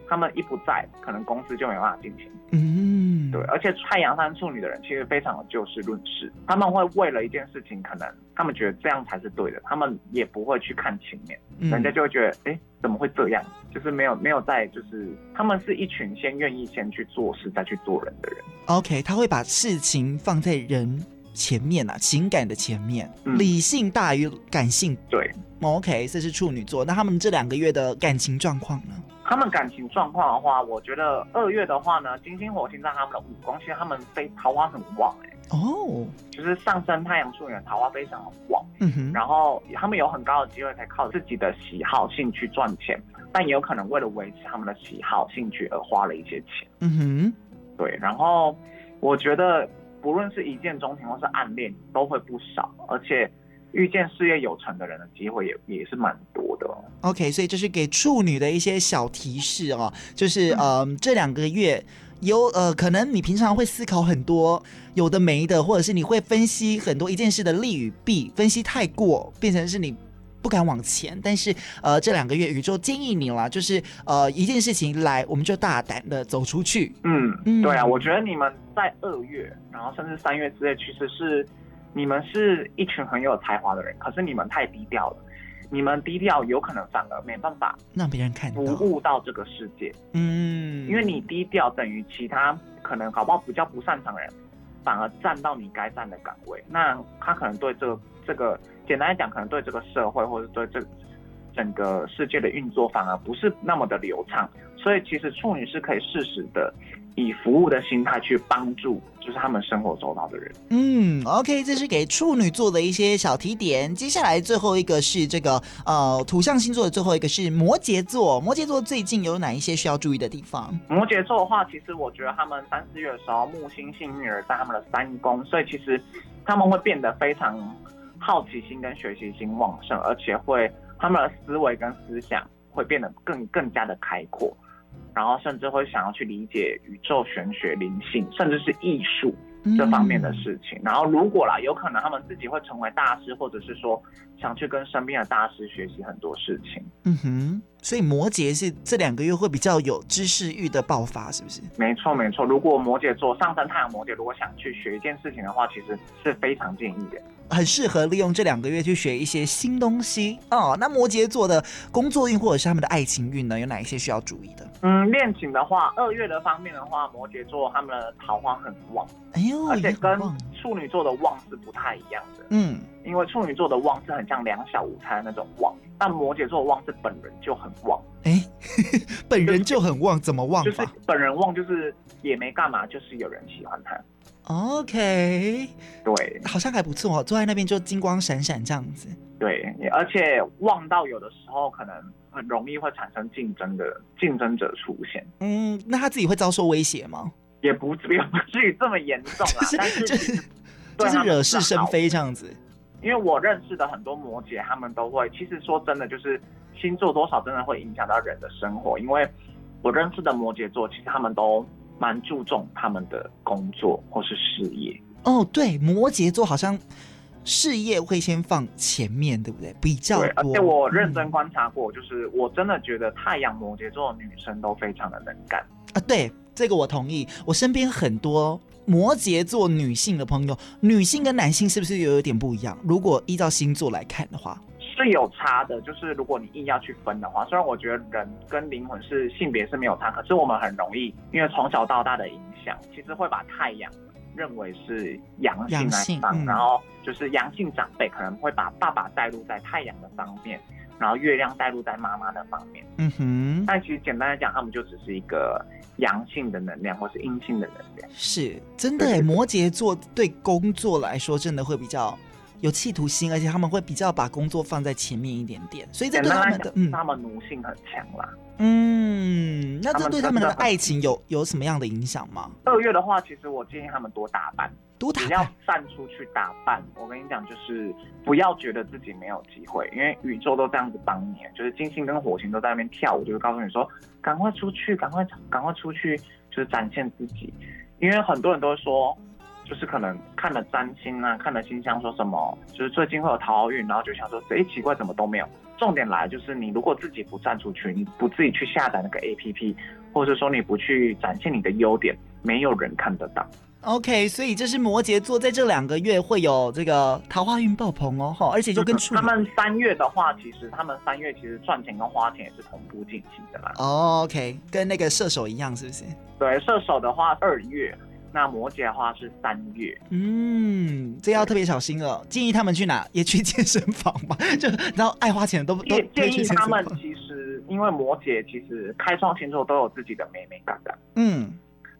他们一不在，可能公司就没办法进行，嗯，对，而且太阳山处女的人其实非常的就事论事，他们会为了一件事情，可能他们觉得这样才是对的，他们也不会去看情面。嗯、人家就会觉得，哎、欸，怎么会这样？就是没有没有在，就是他们是一群先愿意先去做事再去做人的人。OK，他会把事情放在人前面啊，情感的前面，嗯、理性大于感性。对，OK，这是处女座。那他们这两个月的感情状况呢？他们感情状况的话，我觉得二月的话呢，金星火星在他们的五宫，其实他们非桃花很旺哎、欸。哦，oh. 就是上升太阳处女桃花非常的旺，嗯哼，然后他们有很高的机会可以靠自己的喜好兴趣赚钱，但也有可能为了维持他们的喜好兴趣而花了一些钱，嗯哼，对，然后我觉得不论是一见钟情或是暗恋都会不少，而且。遇见事业有成的人的机会也也是蛮多的哦。OK，所以这是给处女的一些小提示哦，就是嗯、呃，这两个月有呃，可能你平常会思考很多有的没的，或者是你会分析很多一件事的利与弊，分析太过变成是你不敢往前。但是呃，这两个月宇宙建议你啦，就是呃，一件事情来，我们就大胆的走出去。嗯嗯，对啊，我觉得你们在二月，然后甚至三月之内，其实是。你们是一群很有才华的人，可是你们太低调了。你们低调，有可能反而没办法让别人看到，服务到这个世界。嗯，因为你低调，等于其他可能搞不好比较不擅长的人，反而站到你该站的岗位。那他可能对这个这个，简单来讲，可能对这个社会或者对这整个世界的运作，反而不是那么的流畅。所以，其实处女是可以适时的。以服务的心态去帮助，就是他们生活周到的人。嗯，OK，这是给处女座的一些小提点。接下来最后一个是这个呃土象星座的最后一个是摩羯座。摩羯座最近有哪一些需要注意的地方？摩羯座的话，其实我觉得他们三四月的时候木星幸运儿在他们的三宫，所以其实他们会变得非常好奇心跟学习心旺盛，而且会他们的思维跟思想会变得更更加的开阔。然后甚至会想要去理解宇宙玄学、灵性，甚至是艺术这方面的事情。嗯、然后如果啦，有可能他们自己会成为大师，或者是说想去跟身边的大师学习很多事情。嗯哼，所以摩羯是这两个月会比较有知识欲的爆发，是不是？没错，没错。如果摩羯座上升太阳摩羯，如果想去学一件事情的话，其实是非常建议的。很适合利用这两个月去学一些新东西哦。那摩羯座的工作运或者是他们的爱情运呢，有哪一些需要注意的？嗯，恋情的话，二月的方面的话，摩羯座他们的桃花很旺，哎呦，而且跟处女座的旺是不太一样的。嗯，因为处女座的旺是很像两小无猜那种旺，但摩羯座的旺是本人就很旺。哎，本人就很旺，怎么旺？就是本人旺，就是也没干嘛，就是有人喜欢他。OK，对，好像还不错哦，坐在那边就金光闪闪这样子。对，而且旺到有的时候可能很容易会产生竞争的竞争者出现。嗯，那他自己会遭受威胁吗？也不至于 不至于这么严重啊，但是就是就是惹是生非这样子。因为我认识的很多摩羯，他们都会，其实说真的，就是星座多少真的会影响到人的生活。因为我认识的摩羯座，其实他们都。蛮注重他们的工作或是事业哦，对，摩羯座好像事业会先放前面，对不对？比较多。而且我认真观察过，嗯、就是我真的觉得太阳摩羯座的女生都非常的能干啊。对，这个我同意。我身边很多摩羯座女性的朋友，女性跟男性是不是有有点不一样？如果依照星座来看的话。是有差的，就是如果你硬要去分的话，虽然我觉得人跟灵魂是性别是没有差，可是我们很容易因为从小到大的影响，其实会把太阳认为是阳性来放，嗯、然后就是阳性长辈可能会把爸爸带入在太阳的方面，然后月亮带入在妈妈的方面。嗯哼。但其实简单来讲，他们就只是一个阳性的能量，或是阴性的能量。是真的，摩羯座对工作来说，真的会比较有企图心，而且他们会比较把工作放在前面一点点。所以这对他们的，嗯，他们奴性很强啦。嗯，那这对他们的爱情有有什么样的影响吗？二月的话，其实我建议他们多打扮，多打扮，要站出去打扮。我跟你讲，就是不要觉得自己没有机会，因为宇宙都这样子帮你，就是金星跟火星都在那边跳舞，就会告诉你说，赶快出去，赶快赶快出去，就是展现自己。因为很多人都会说，就是可能看了占星啊，看了星象说什么，就是最近会有桃花运，然后就想说，哎，奇怪，怎么都没有。重点来就是，你如果自己不站出去，你不自己去下载那个 APP，或者说你不去展现你的优点，没有人看得到。OK，所以这是摩羯座在这两个月会有这个桃花运爆棚哦，而且就跟处女、嗯、他们三月的话，其实他们三月其实赚钱跟花钱也是同步进行的啦。Oh, OK，跟那个射手一样，是不是？对，射手的话二月。那摩羯的话是三月，嗯，这要特别小心了。建议他们去哪？也去健身房吧。就然后爱花钱的都都建议他们。其实因为摩羯其实开创星座都有自己的美美感的，嗯，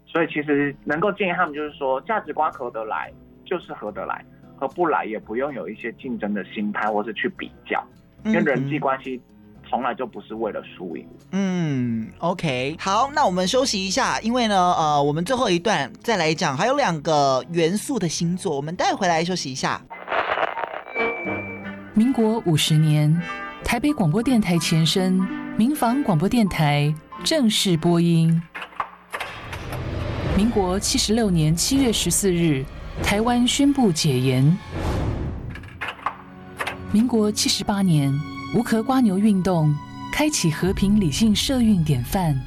所以其实能够建议他们就是说，价值观合得来就是合得来，合不来也不用有一些竞争的心态或是去比较，跟人际关系。从来就不是为了输赢。嗯，OK，好，那我们休息一下，因为呢，呃，我们最后一段再来讲，还有两个元素的星座，我们带回来休息一下。民国五十年，台北广播电台前身民防广播电台正式播音。民国七十六年七月十四日，台湾宣布解严。民国七十八年。无壳蜗牛运动开启和平理性社运典范。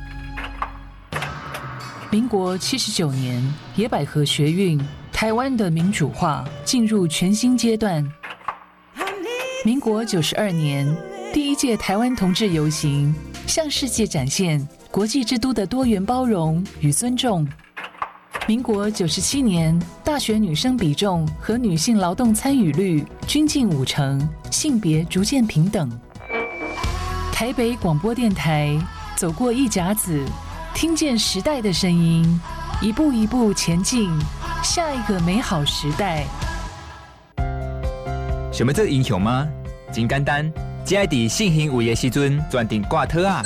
民国七十九年，野百合学运，台湾的民主化进入全新阶段。民国九十二年，第一届台湾同志游行，向世界展现国际之都的多元包容与尊重。民国九十七年，大学女生比重和女性劳动参与率均近五成，性别逐渐平等。台北广播电台走过一甲子，听见时代的声音，一步一步前进，下一个美好时代。想要做英雄吗？真简单，只要伫性行为的时阵，专程挂脱啊。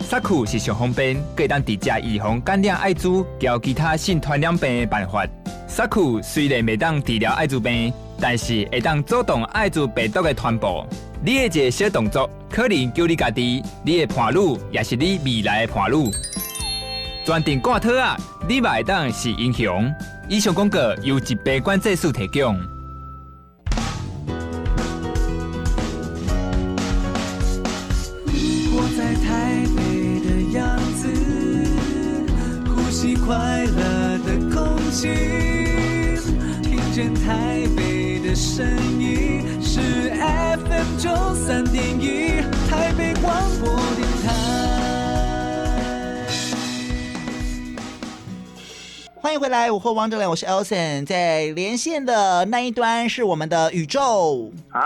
萨库是上方便，可以当直接预防感染艾滋，交其他性传染病的办法。萨库虽然未当治疗艾滋病，但是会当阻挡艾滋病毒的传播。你的一个小动作，可能救你家己、你的伴侣，也是你未来的伴侣。专程挂套啊，你嘛会当是英雄。以上广告由疾病管制署提供。快乐的空气，听见台北的声音，是 FM 九三点一，台北广播电台。欢迎回来，午后 Wonderland，我是 Elson，在连线的那一端是我们的宇宙。嗨，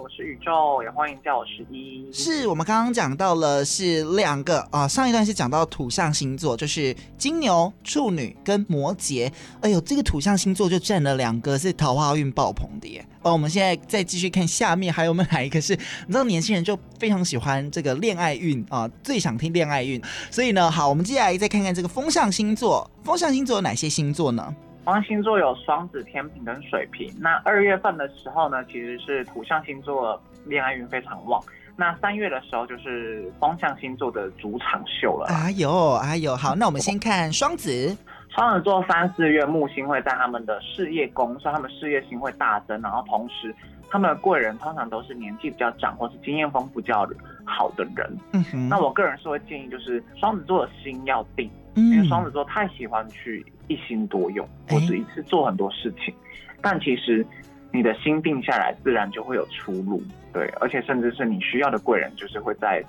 我是宇宙，也欢迎叫我十一。是我们刚刚讲到了是两个啊，上一段是讲到土象星座，就是金牛、处女跟摩羯。哎呦，这个土象星座就占了两个是桃花运爆棚的耶。哦，我们现在再继续看下面还有没有哪一个是？你知道年轻人就非常喜欢这个恋爱运啊，最想听恋爱运。所以呢，好，我们接下来再看看这个风象星座，风象星。星座有哪些星座呢？风象星座有双子、天平跟水瓶。那二月份的时候呢，其实是土象星座恋爱运非常旺。那三月的时候就是风象星座的主场秀了。哎呦，哎呦，好，那我们先看双子。双子座三四月木星会在他们的事业宫，所以他们事业心会大增。然后同时，他们的贵人通常都是年纪比较长或是经验丰富比较好的人。嗯哼。那我个人是会建议，就是双子座的心要定。因为双子座太喜欢去一心多用，或者一次做很多事情，但其实你的心定下来，自然就会有出路。对，而且甚至是你需要的贵人，就是会在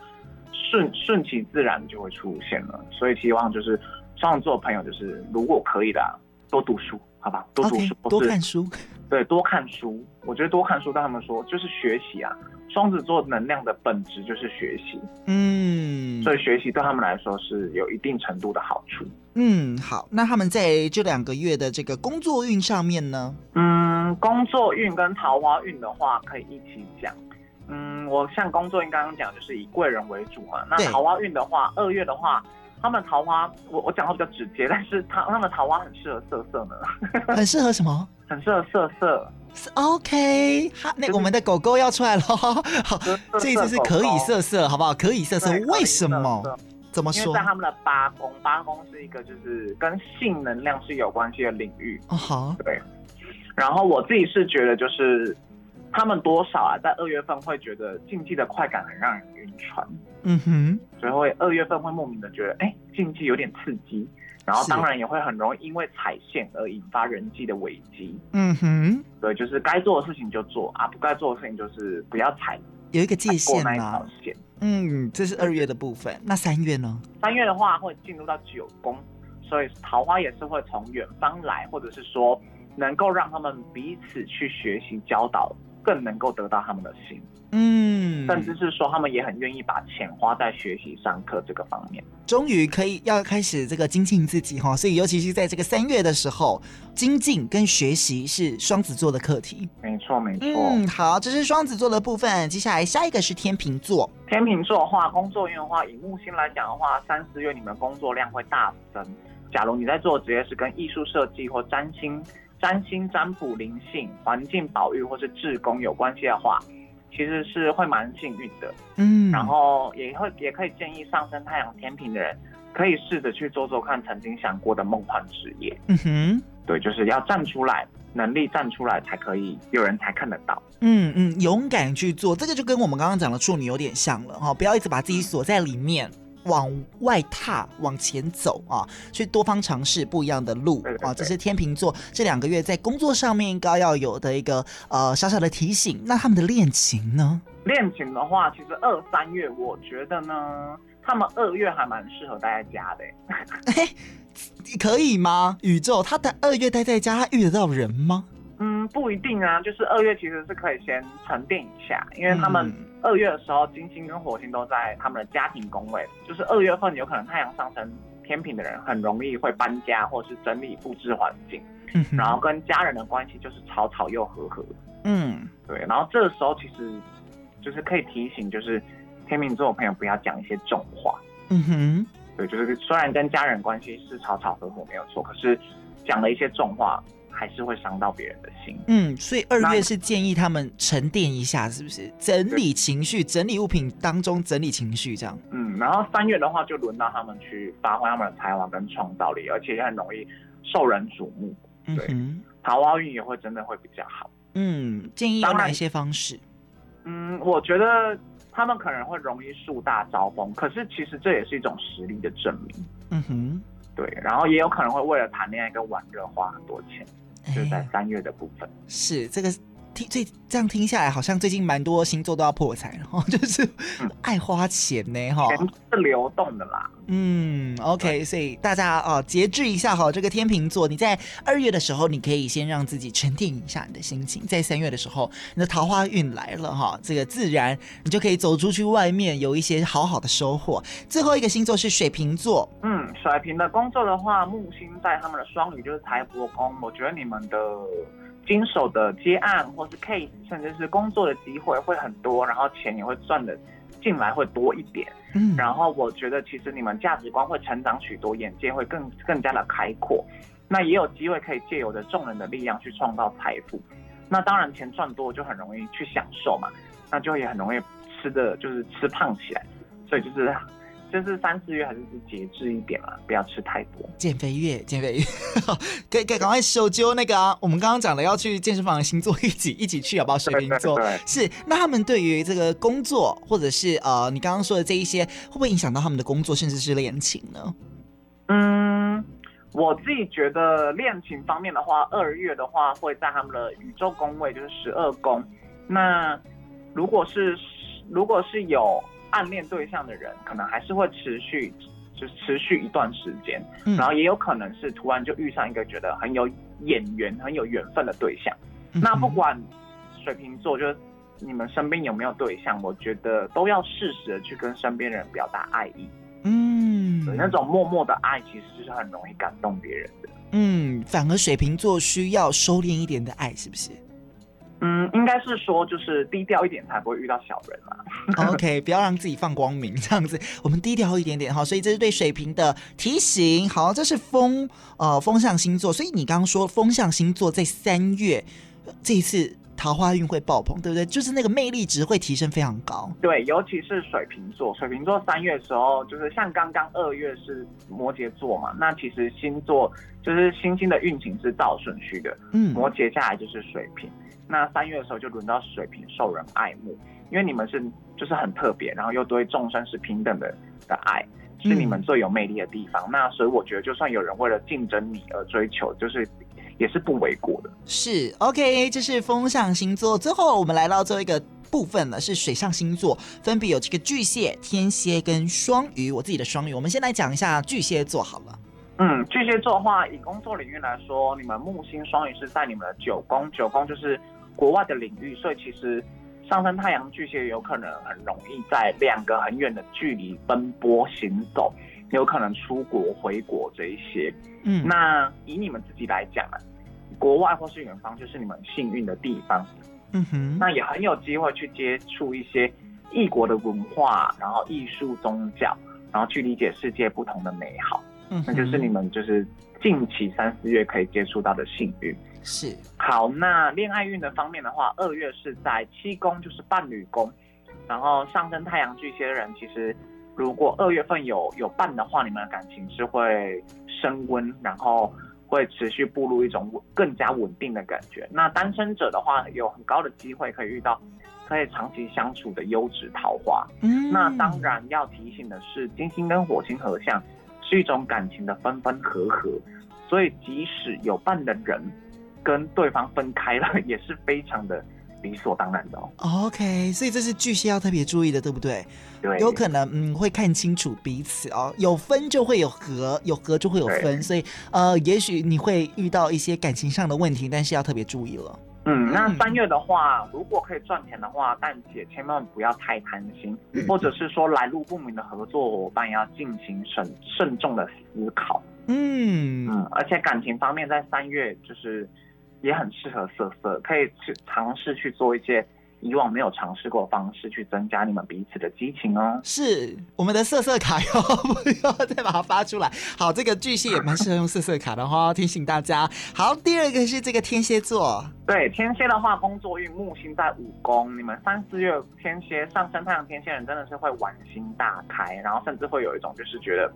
顺顺其自然就会出现了。所以希望就是双子座朋友，就是如果可以的，多读书，好吧，多读书，okay, 多看书，对，多看书。我觉得多看书，对他们说就是学习啊。双子座能量的本质就是学习，嗯，所以学习对他们来说是有一定程度的好处。嗯，好，那他们在这两个月的这个工作运上面呢？嗯，工作运跟桃花运的话可以一起讲。嗯，我像工作运刚刚讲就是以贵人为主嘛，那桃花运的话，二月的话，他们桃花我我讲话比较直接，但是他他们桃花很适合色色呢，很适合什么？很适合色色。OK，哈，那我们的狗狗要出来了，好，这一次是可以色色，好不好？可以色色，为什么？怎么说？因为在他们的八宫，八宫是一个就是跟性能量是有关系的领域。哦，好，对。然后我自己是觉得，就是他们多少啊，在二月份会觉得竞技的快感很让人晕船。嗯哼，所以会二月份会莫名的觉得，哎，竞技有点刺激。然后当然也会很容易因为踩线而引发人际的危机。嗯哼，对，就是该做的事情就做啊，不该做的事情就是不要踩，有一个界限嘛线。嗯，这是二月的部分。那三月呢？三月的话会进入到九宫，所以桃花也是会从远方来，或者是说能够让他们彼此去学习教导，更能够得到他们的心。嗯，甚至是说他们也很愿意把钱花在学习上课这个方面。终于可以要开始这个精进自己哈，所以尤其是在这个三月的时候，精进跟学习是双子座的课题。没错没错。嗯，好，这是双子座的部分。接下来下一个是天秤座。天秤座的话，工作运的话，以木星来讲的话，三四月你们工作量会大增。假如你在做的职业是跟艺术设计或占星、占星占卜、灵性、环境保育或是志工有关系的话。其实是会蛮幸运的，嗯，然后也会也可以建议上升太阳天平的人，可以试着去做做看曾经想过的梦幻职业，嗯哼，对，就是要站出来，能力站出来才可以，有人才看得到，嗯嗯，勇敢去做，这个就跟我们刚刚讲的处女有点像了哈，不要一直把自己锁在里面。往外踏，往前走啊，去多方尝试不一样的路啊，这是天秤座这两个月在工作上面应该要有的一个呃小小的提醒。那他们的恋情呢？恋情的话，其实二三月我觉得呢，他们二月还蛮适合待在家的。哎，可以吗？宇宙，他的二月待在家，他遇得到人吗？嗯，不一定啊，就是二月其实是可以先沉淀一下，因为他们二月的时候，金星跟火星都在他们的家庭宫位，就是二月份有可能太阳上升天平的人很容易会搬家或是整理布置环境，嗯，然后跟家人的关系就是吵吵又和和，嗯，对，然后这个时候其实就是可以提醒，就是天秤座的朋友不要讲一些重话，嗯哼，对，就是虽然跟家人关系是吵吵和和没有错，可是讲了一些重话。还是会伤到别人的心。嗯，所以二月是建议他们沉淀一下，是不是？整理情绪，整理物品当中整理情绪，这样。嗯，然后三月的话，就轮到他们去发挥他们的才华跟创造力，而且也很容易受人瞩目。对，嗯、桃花运也会真的会比较好。嗯，建议有哪一些方式？嗯，我觉得他们可能会容易树大招风，可是其实这也是一种实力的证明。嗯哼，对，然后也有可能会为了谈恋爱跟玩乐花很多钱。就在三月的部分，是这个听最这样听下来，好像最近蛮多星座都要破财然后，就是爱花钱呢哈，钱是流动的啦。嗯，OK，所以大家啊节制一下哈，这个天秤座，你在二月的时候，你可以先让自己沉淀一下你的心情，在三月的时候，你的桃花运来了哈，这个自然你就可以走出去外面，有一些好好的收获。最后一个星座是水瓶座，嗯，水瓶的工作的话，木星在他们的双鱼就是财帛宫，我觉得你们的。经手的接案或是 case，甚至是工作的机会会很多，然后钱也会赚的进来会多一点。嗯，然后我觉得其实你们价值观会成长许多，眼界会更更加的开阔。那也有机会可以借由着众人的力量去创造财富。那当然钱赚多就很容易去享受嘛，那就也很容易吃的就是吃胖起来。所以就是。就是三四月还是是节制一点嘛，不要吃太多。减肥月，减肥月，可以可以赶快收揪那个啊！我们刚刚讲的要去健身房的星座一起一起去好不好？水瓶座是。那他们对于这个工作，或者是呃，你刚刚说的这一些，会不会影响到他们的工作，甚至是恋情呢？嗯，我自己觉得恋情方面的话，二月的话会在他们的宇宙宫位，就是十二宫。那如果是如果是有。暗恋对象的人可能还是会持续，就是持续一段时间，嗯，然后也有可能是突然就遇上一个觉得很有眼缘、很有缘分的对象。嗯那不管水瓶座，就是你们身边有没有对象，我觉得都要适时的去跟身边人表达爱意。嗯，对，那种默默的爱其实是很容易感动别人的。嗯，反而水瓶座需要收敛一点的爱，是不是嗯，应该是说就是低调一点，才不会遇到小人嘛。？OK，不要让自己放光明，这样子，我们低调一点点哈。所以这是对水瓶的提醒。好，这是风呃风象星座，所以你刚刚说风象星座在三月这一次桃花运会爆棚，对不对？就是那个魅力值会提升非常高。对，尤其是水瓶座，水瓶座三月的时候，就是像刚刚二月是摩羯座嘛，那其实星座就是星星的运行是倒顺序的，嗯摩羯下来就是水瓶，那三月的时候就轮到水瓶受人爱慕，因为你们是就是很特别，然后又对众生是平等的的爱，是你们最有魅力的地方。那所以我觉得，就算有人为了竞争你而追求，就是也是不为过的。是 OK，这是风象星座。最后我们来到最后一个部分了，是水象星座，分别有这个巨蟹、天蝎跟双鱼。我自己的双鱼，我们先来讲一下巨蟹座好了。嗯，巨蟹座的话，以工作领域来说，你们木星双鱼是在你们的九宫，九宫就是国外的领域，所以其实上升太阳巨蟹有可能很容易在两个很远的距离奔波行走，有可能出国回国这一些。嗯那以你们自己来讲啊，国外或是远方就是你们幸运的地方，嗯哼，那也很有机会去接触一些异国的文化，然后艺术、宗教，然后去理解世界不同的美好。嗯那就是你们就是近期三四月可以接触到的幸运。是好，那恋爱运的方面的话，二月是在七宫，就是伴侣宫，然后上升太阳巨蟹的人，其实如果二月份有有伴的话，你们的感情是会升温，然后会持续步入一种稳更加稳定的感觉。那单身者的话，有很高的机会可以遇到可以长期相处的优质桃花。嗯那当然要提醒的是，金星跟火星合相是一种感情的分分合合，所以即使有伴的人跟对方分开了，也是非常的理所当然的哦。OK，所以这是巨蟹要特别注意的，对不对？对有可能嗯会看清楚彼此哦，有分就会有合，有合就会有分，所以呃，也许你会遇到一些感情上的问题，但是要特别注意了。嗯，那三月的话，如果可以赚钱的话，但姐千万不要太贪心，或者是说来路不明的合作伙伴要进行慎慎重的思考。嗯嗯，而且感情方面，在三月就是也很适合色色，可以去尝试去做一些以往没有尝试过的方式，去增加你们彼此的激情哦。是我们的色色卡哟，不 要再把它发出来。好，这个巨蟹也蛮适合用色色卡的哈，提醒大家。好，第二个是这个天蝎座，对天蝎的话，工作运木星在五宫，你们三四月天蝎上升太阳天蝎人真的是会玩心大开，然后甚至会有一种就是觉得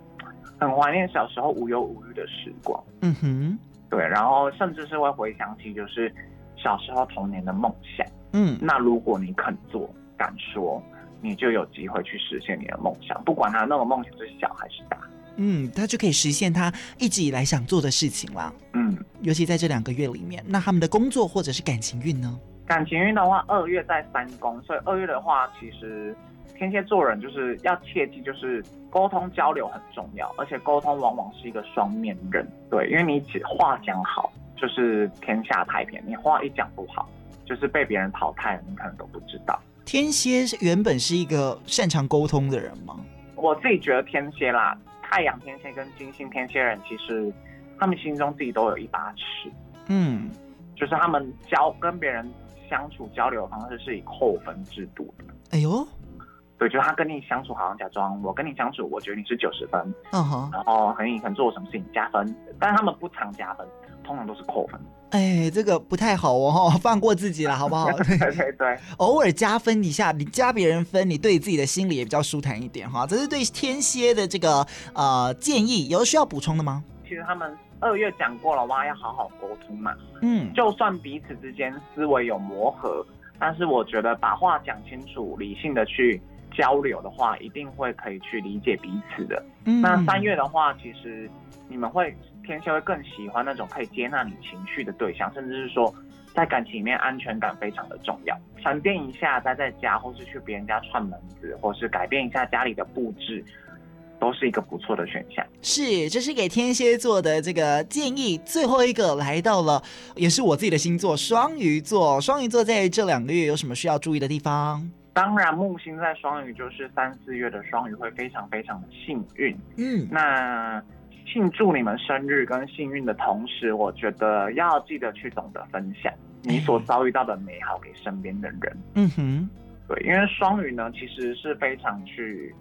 很怀念小时候无忧无虑的时光。嗯哼，对，然后甚至是会回想起就是小时候童年的梦想。嗯，那如果你肯做敢说，你就有机会去实现你的梦想，不管他那个梦想是小还是大。嗯，他就可以实现他一直以来想做的事情了。嗯，尤其在这两个月里面，那他们的工作或者是感情运呢？感情运的话，二月在三宫，所以二月的话，其实天蝎座人就是要切记，就是沟通交流很重要，而且沟通往往是一个双面刃。对，因为你只话讲好，就是天下太平；你话一讲不好，就是被别人淘汰了，你可能都不知道。天蝎原本是一个擅长沟通的人吗？我自己觉得天蝎啦，太阳天蝎跟金星天蝎人，其实他们心中自己都有一把尺，嗯，就是他们交跟别人相处交流的方式是以扣分制度的。哎呦，对，就是他跟你相处，好像假装我跟你相处，我觉得你是九十分，嗯哼，然后可能你可能做什么事情加分，但是他们不常加分，通常都是扣分。哎，这个不太好哦，放过自己了，好不好？对对对，偶尔加分一下，你加别人分，你对自己的心里也比较舒坦一点哈。这是对天蝎的这个呃建议，有需要补充的吗？其实他们二月讲过了哇，要好好沟通嘛。嗯，就算彼此之间思维有磨合，但是我觉得把话讲清楚，理性的去交流的话，一定会可以去理解彼此的。嗯那三月的话，其实你们会天蝎会更喜欢那种可以接纳你情绪的对象，甚至是说在感情里面安全感非常的重要。沉淀一下，待在家，或是去别人家串门子，或是改变一下家里的布置，都是一个不错的选项。是，这是给天蝎座的这个建议。最后一个来到了，也是我自己的星座双鱼座。双鱼座在这两个月有什么需要注意的地方？当然，木星在双鱼，就是三四月的双鱼会非常非常的幸运。嗯，那庆祝你们生日跟幸运的同时，我觉得要记得去懂得分享你所遭遇到的美好给身边的人。嗯哼，对，因为双鱼呢，其实是非常去。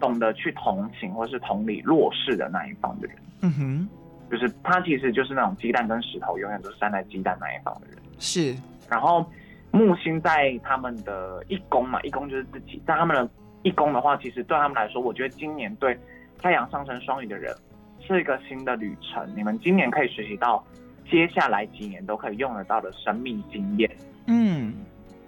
懂得去同情或是同理弱势的那一方的人，嗯哼，就是他其实就是那种鸡蛋跟石头永远都是站在鸡蛋那一方的人。是，然后木星在他们的一宫嘛，一宫就是自己，在他们的一宫的话，其实对他们来说，我觉得今年对太阳上升双鱼的人是一个新的旅程。你们今年可以学习到接下来几年都可以用得到的生命经验。嗯，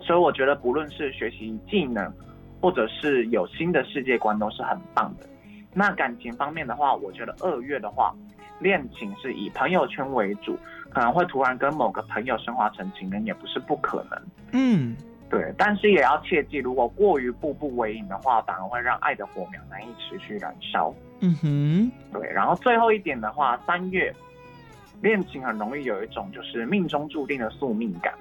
所以我觉得不论是学习技能。或者是有新的世界观都是很棒的。那感情方面的话，我觉得二月的话，恋情是以朋友圈为主，可能会突然跟某个朋友升华成情人，也不是不可能。嗯，对，但是也要切记，如果过于步步为营的话，反而会让爱的火苗难以持续燃烧。嗯哼，对。然后最后一点的话，三月恋情很容易有一种就是命中注定的宿命感。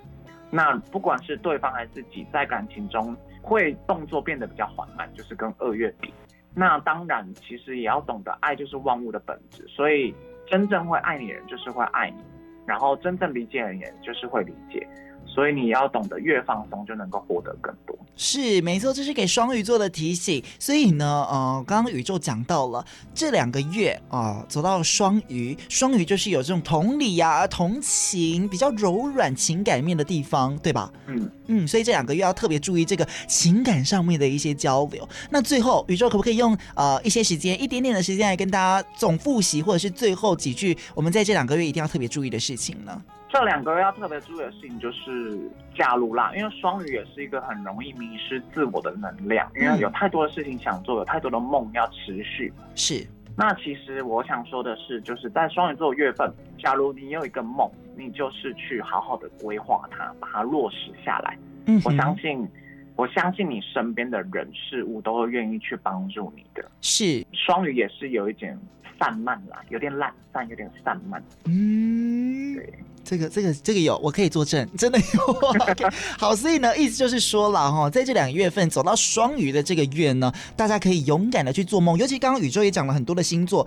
那不管是对方还是自己，在感情中。会动作变得比较缓慢，就是跟二月比。那当然，其实也要懂得，爱就是万物的本质。所以，真正会爱你的人就是会爱你，然后真正理解的人就是会理解。所以你要懂得越放松，就能够获得更多。是没错，这是给双鱼座的提醒。所以呢，呃，刚刚宇宙讲到了这两个月啊、呃，走到双鱼，双鱼就是有这种同理呀、啊、同情、比较柔软情感面的地方，对吧？嗯嗯，所以这两个月要特别注意这个情感上面的一些交流。那最后，宇宙可不可以用呃一些时间，一点点的时间来跟大家总复习，或者是最后几句，我们在这两个月一定要特别注意的事情呢？这两个月要特别注意的事情就是，假如啦，因为双鱼也是一个很容易迷失自我的能量，因为有太多的事情想做，有太多的梦要持续。是，那其实我想说的是，就是在双鱼座月份，假如你有一个梦，你就是去好好的规划它，把它落实下来。嗯，我相信，我相信你身边的人事物都会愿意去帮助你的。是，双鱼也是有一点散漫啦，有点懒散，有点散漫。嗯，对。这个这个这个有，我可以作证，真的有。ok 好，所以呢，意思就是说了哈，在这两个月份走到双鱼的这个月呢，大家可以勇敢的去做梦，尤其刚刚宇宙也讲了很多的星座。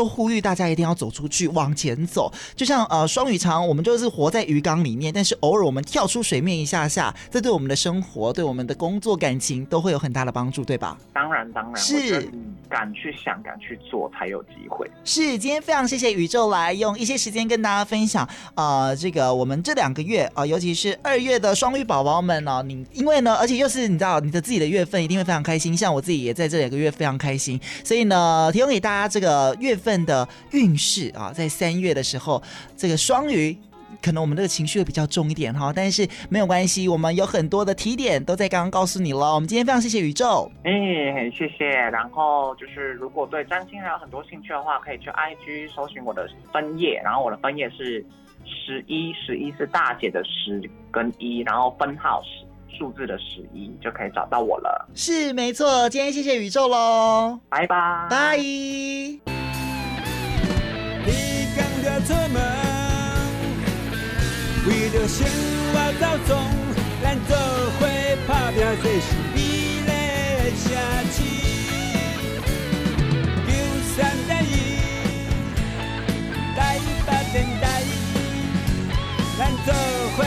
都呼吁大家一定要走出去，往前走。就像呃双鱼常，我们就是活在鱼缸里面，但是偶尔我们跳出水面一下下，这对我们的生活、对我们的工作、感情都会有很大的帮助，对吧？当然，当然，是敢去想、敢去做才有机会。是，今天非常谢谢宇宙来用一些时间跟大家分享，呃，这个我们这两个月啊、呃，尤其是二月的双鱼宝宝们哦、呃，你因为呢，而且又是你知道你的自己的月份，一定会非常开心。像我自己也在这两个月非常开心，所以呢，提供给大家这个月份的运势啊，在三月的时候，这个双鱼可能我们这个情绪会比较重一点哈，但是没有关系，我们有很多的提点都在刚刚告诉你了。我们今天非常谢谢宇宙，哎，谢谢。然后就是如果对占星还有很多兴趣的话，可以去 IG 搜寻我的分页，然后我的分页是十一，十一是大姐的十跟一，然后分号是数字的十一，就可以找到我了。是没错，今天谢谢宇宙喽，拜拜，拜。出门，为了生活走总，咱做伙打拼，这是美丽的城市。九三点一，台北电台，咱做伙。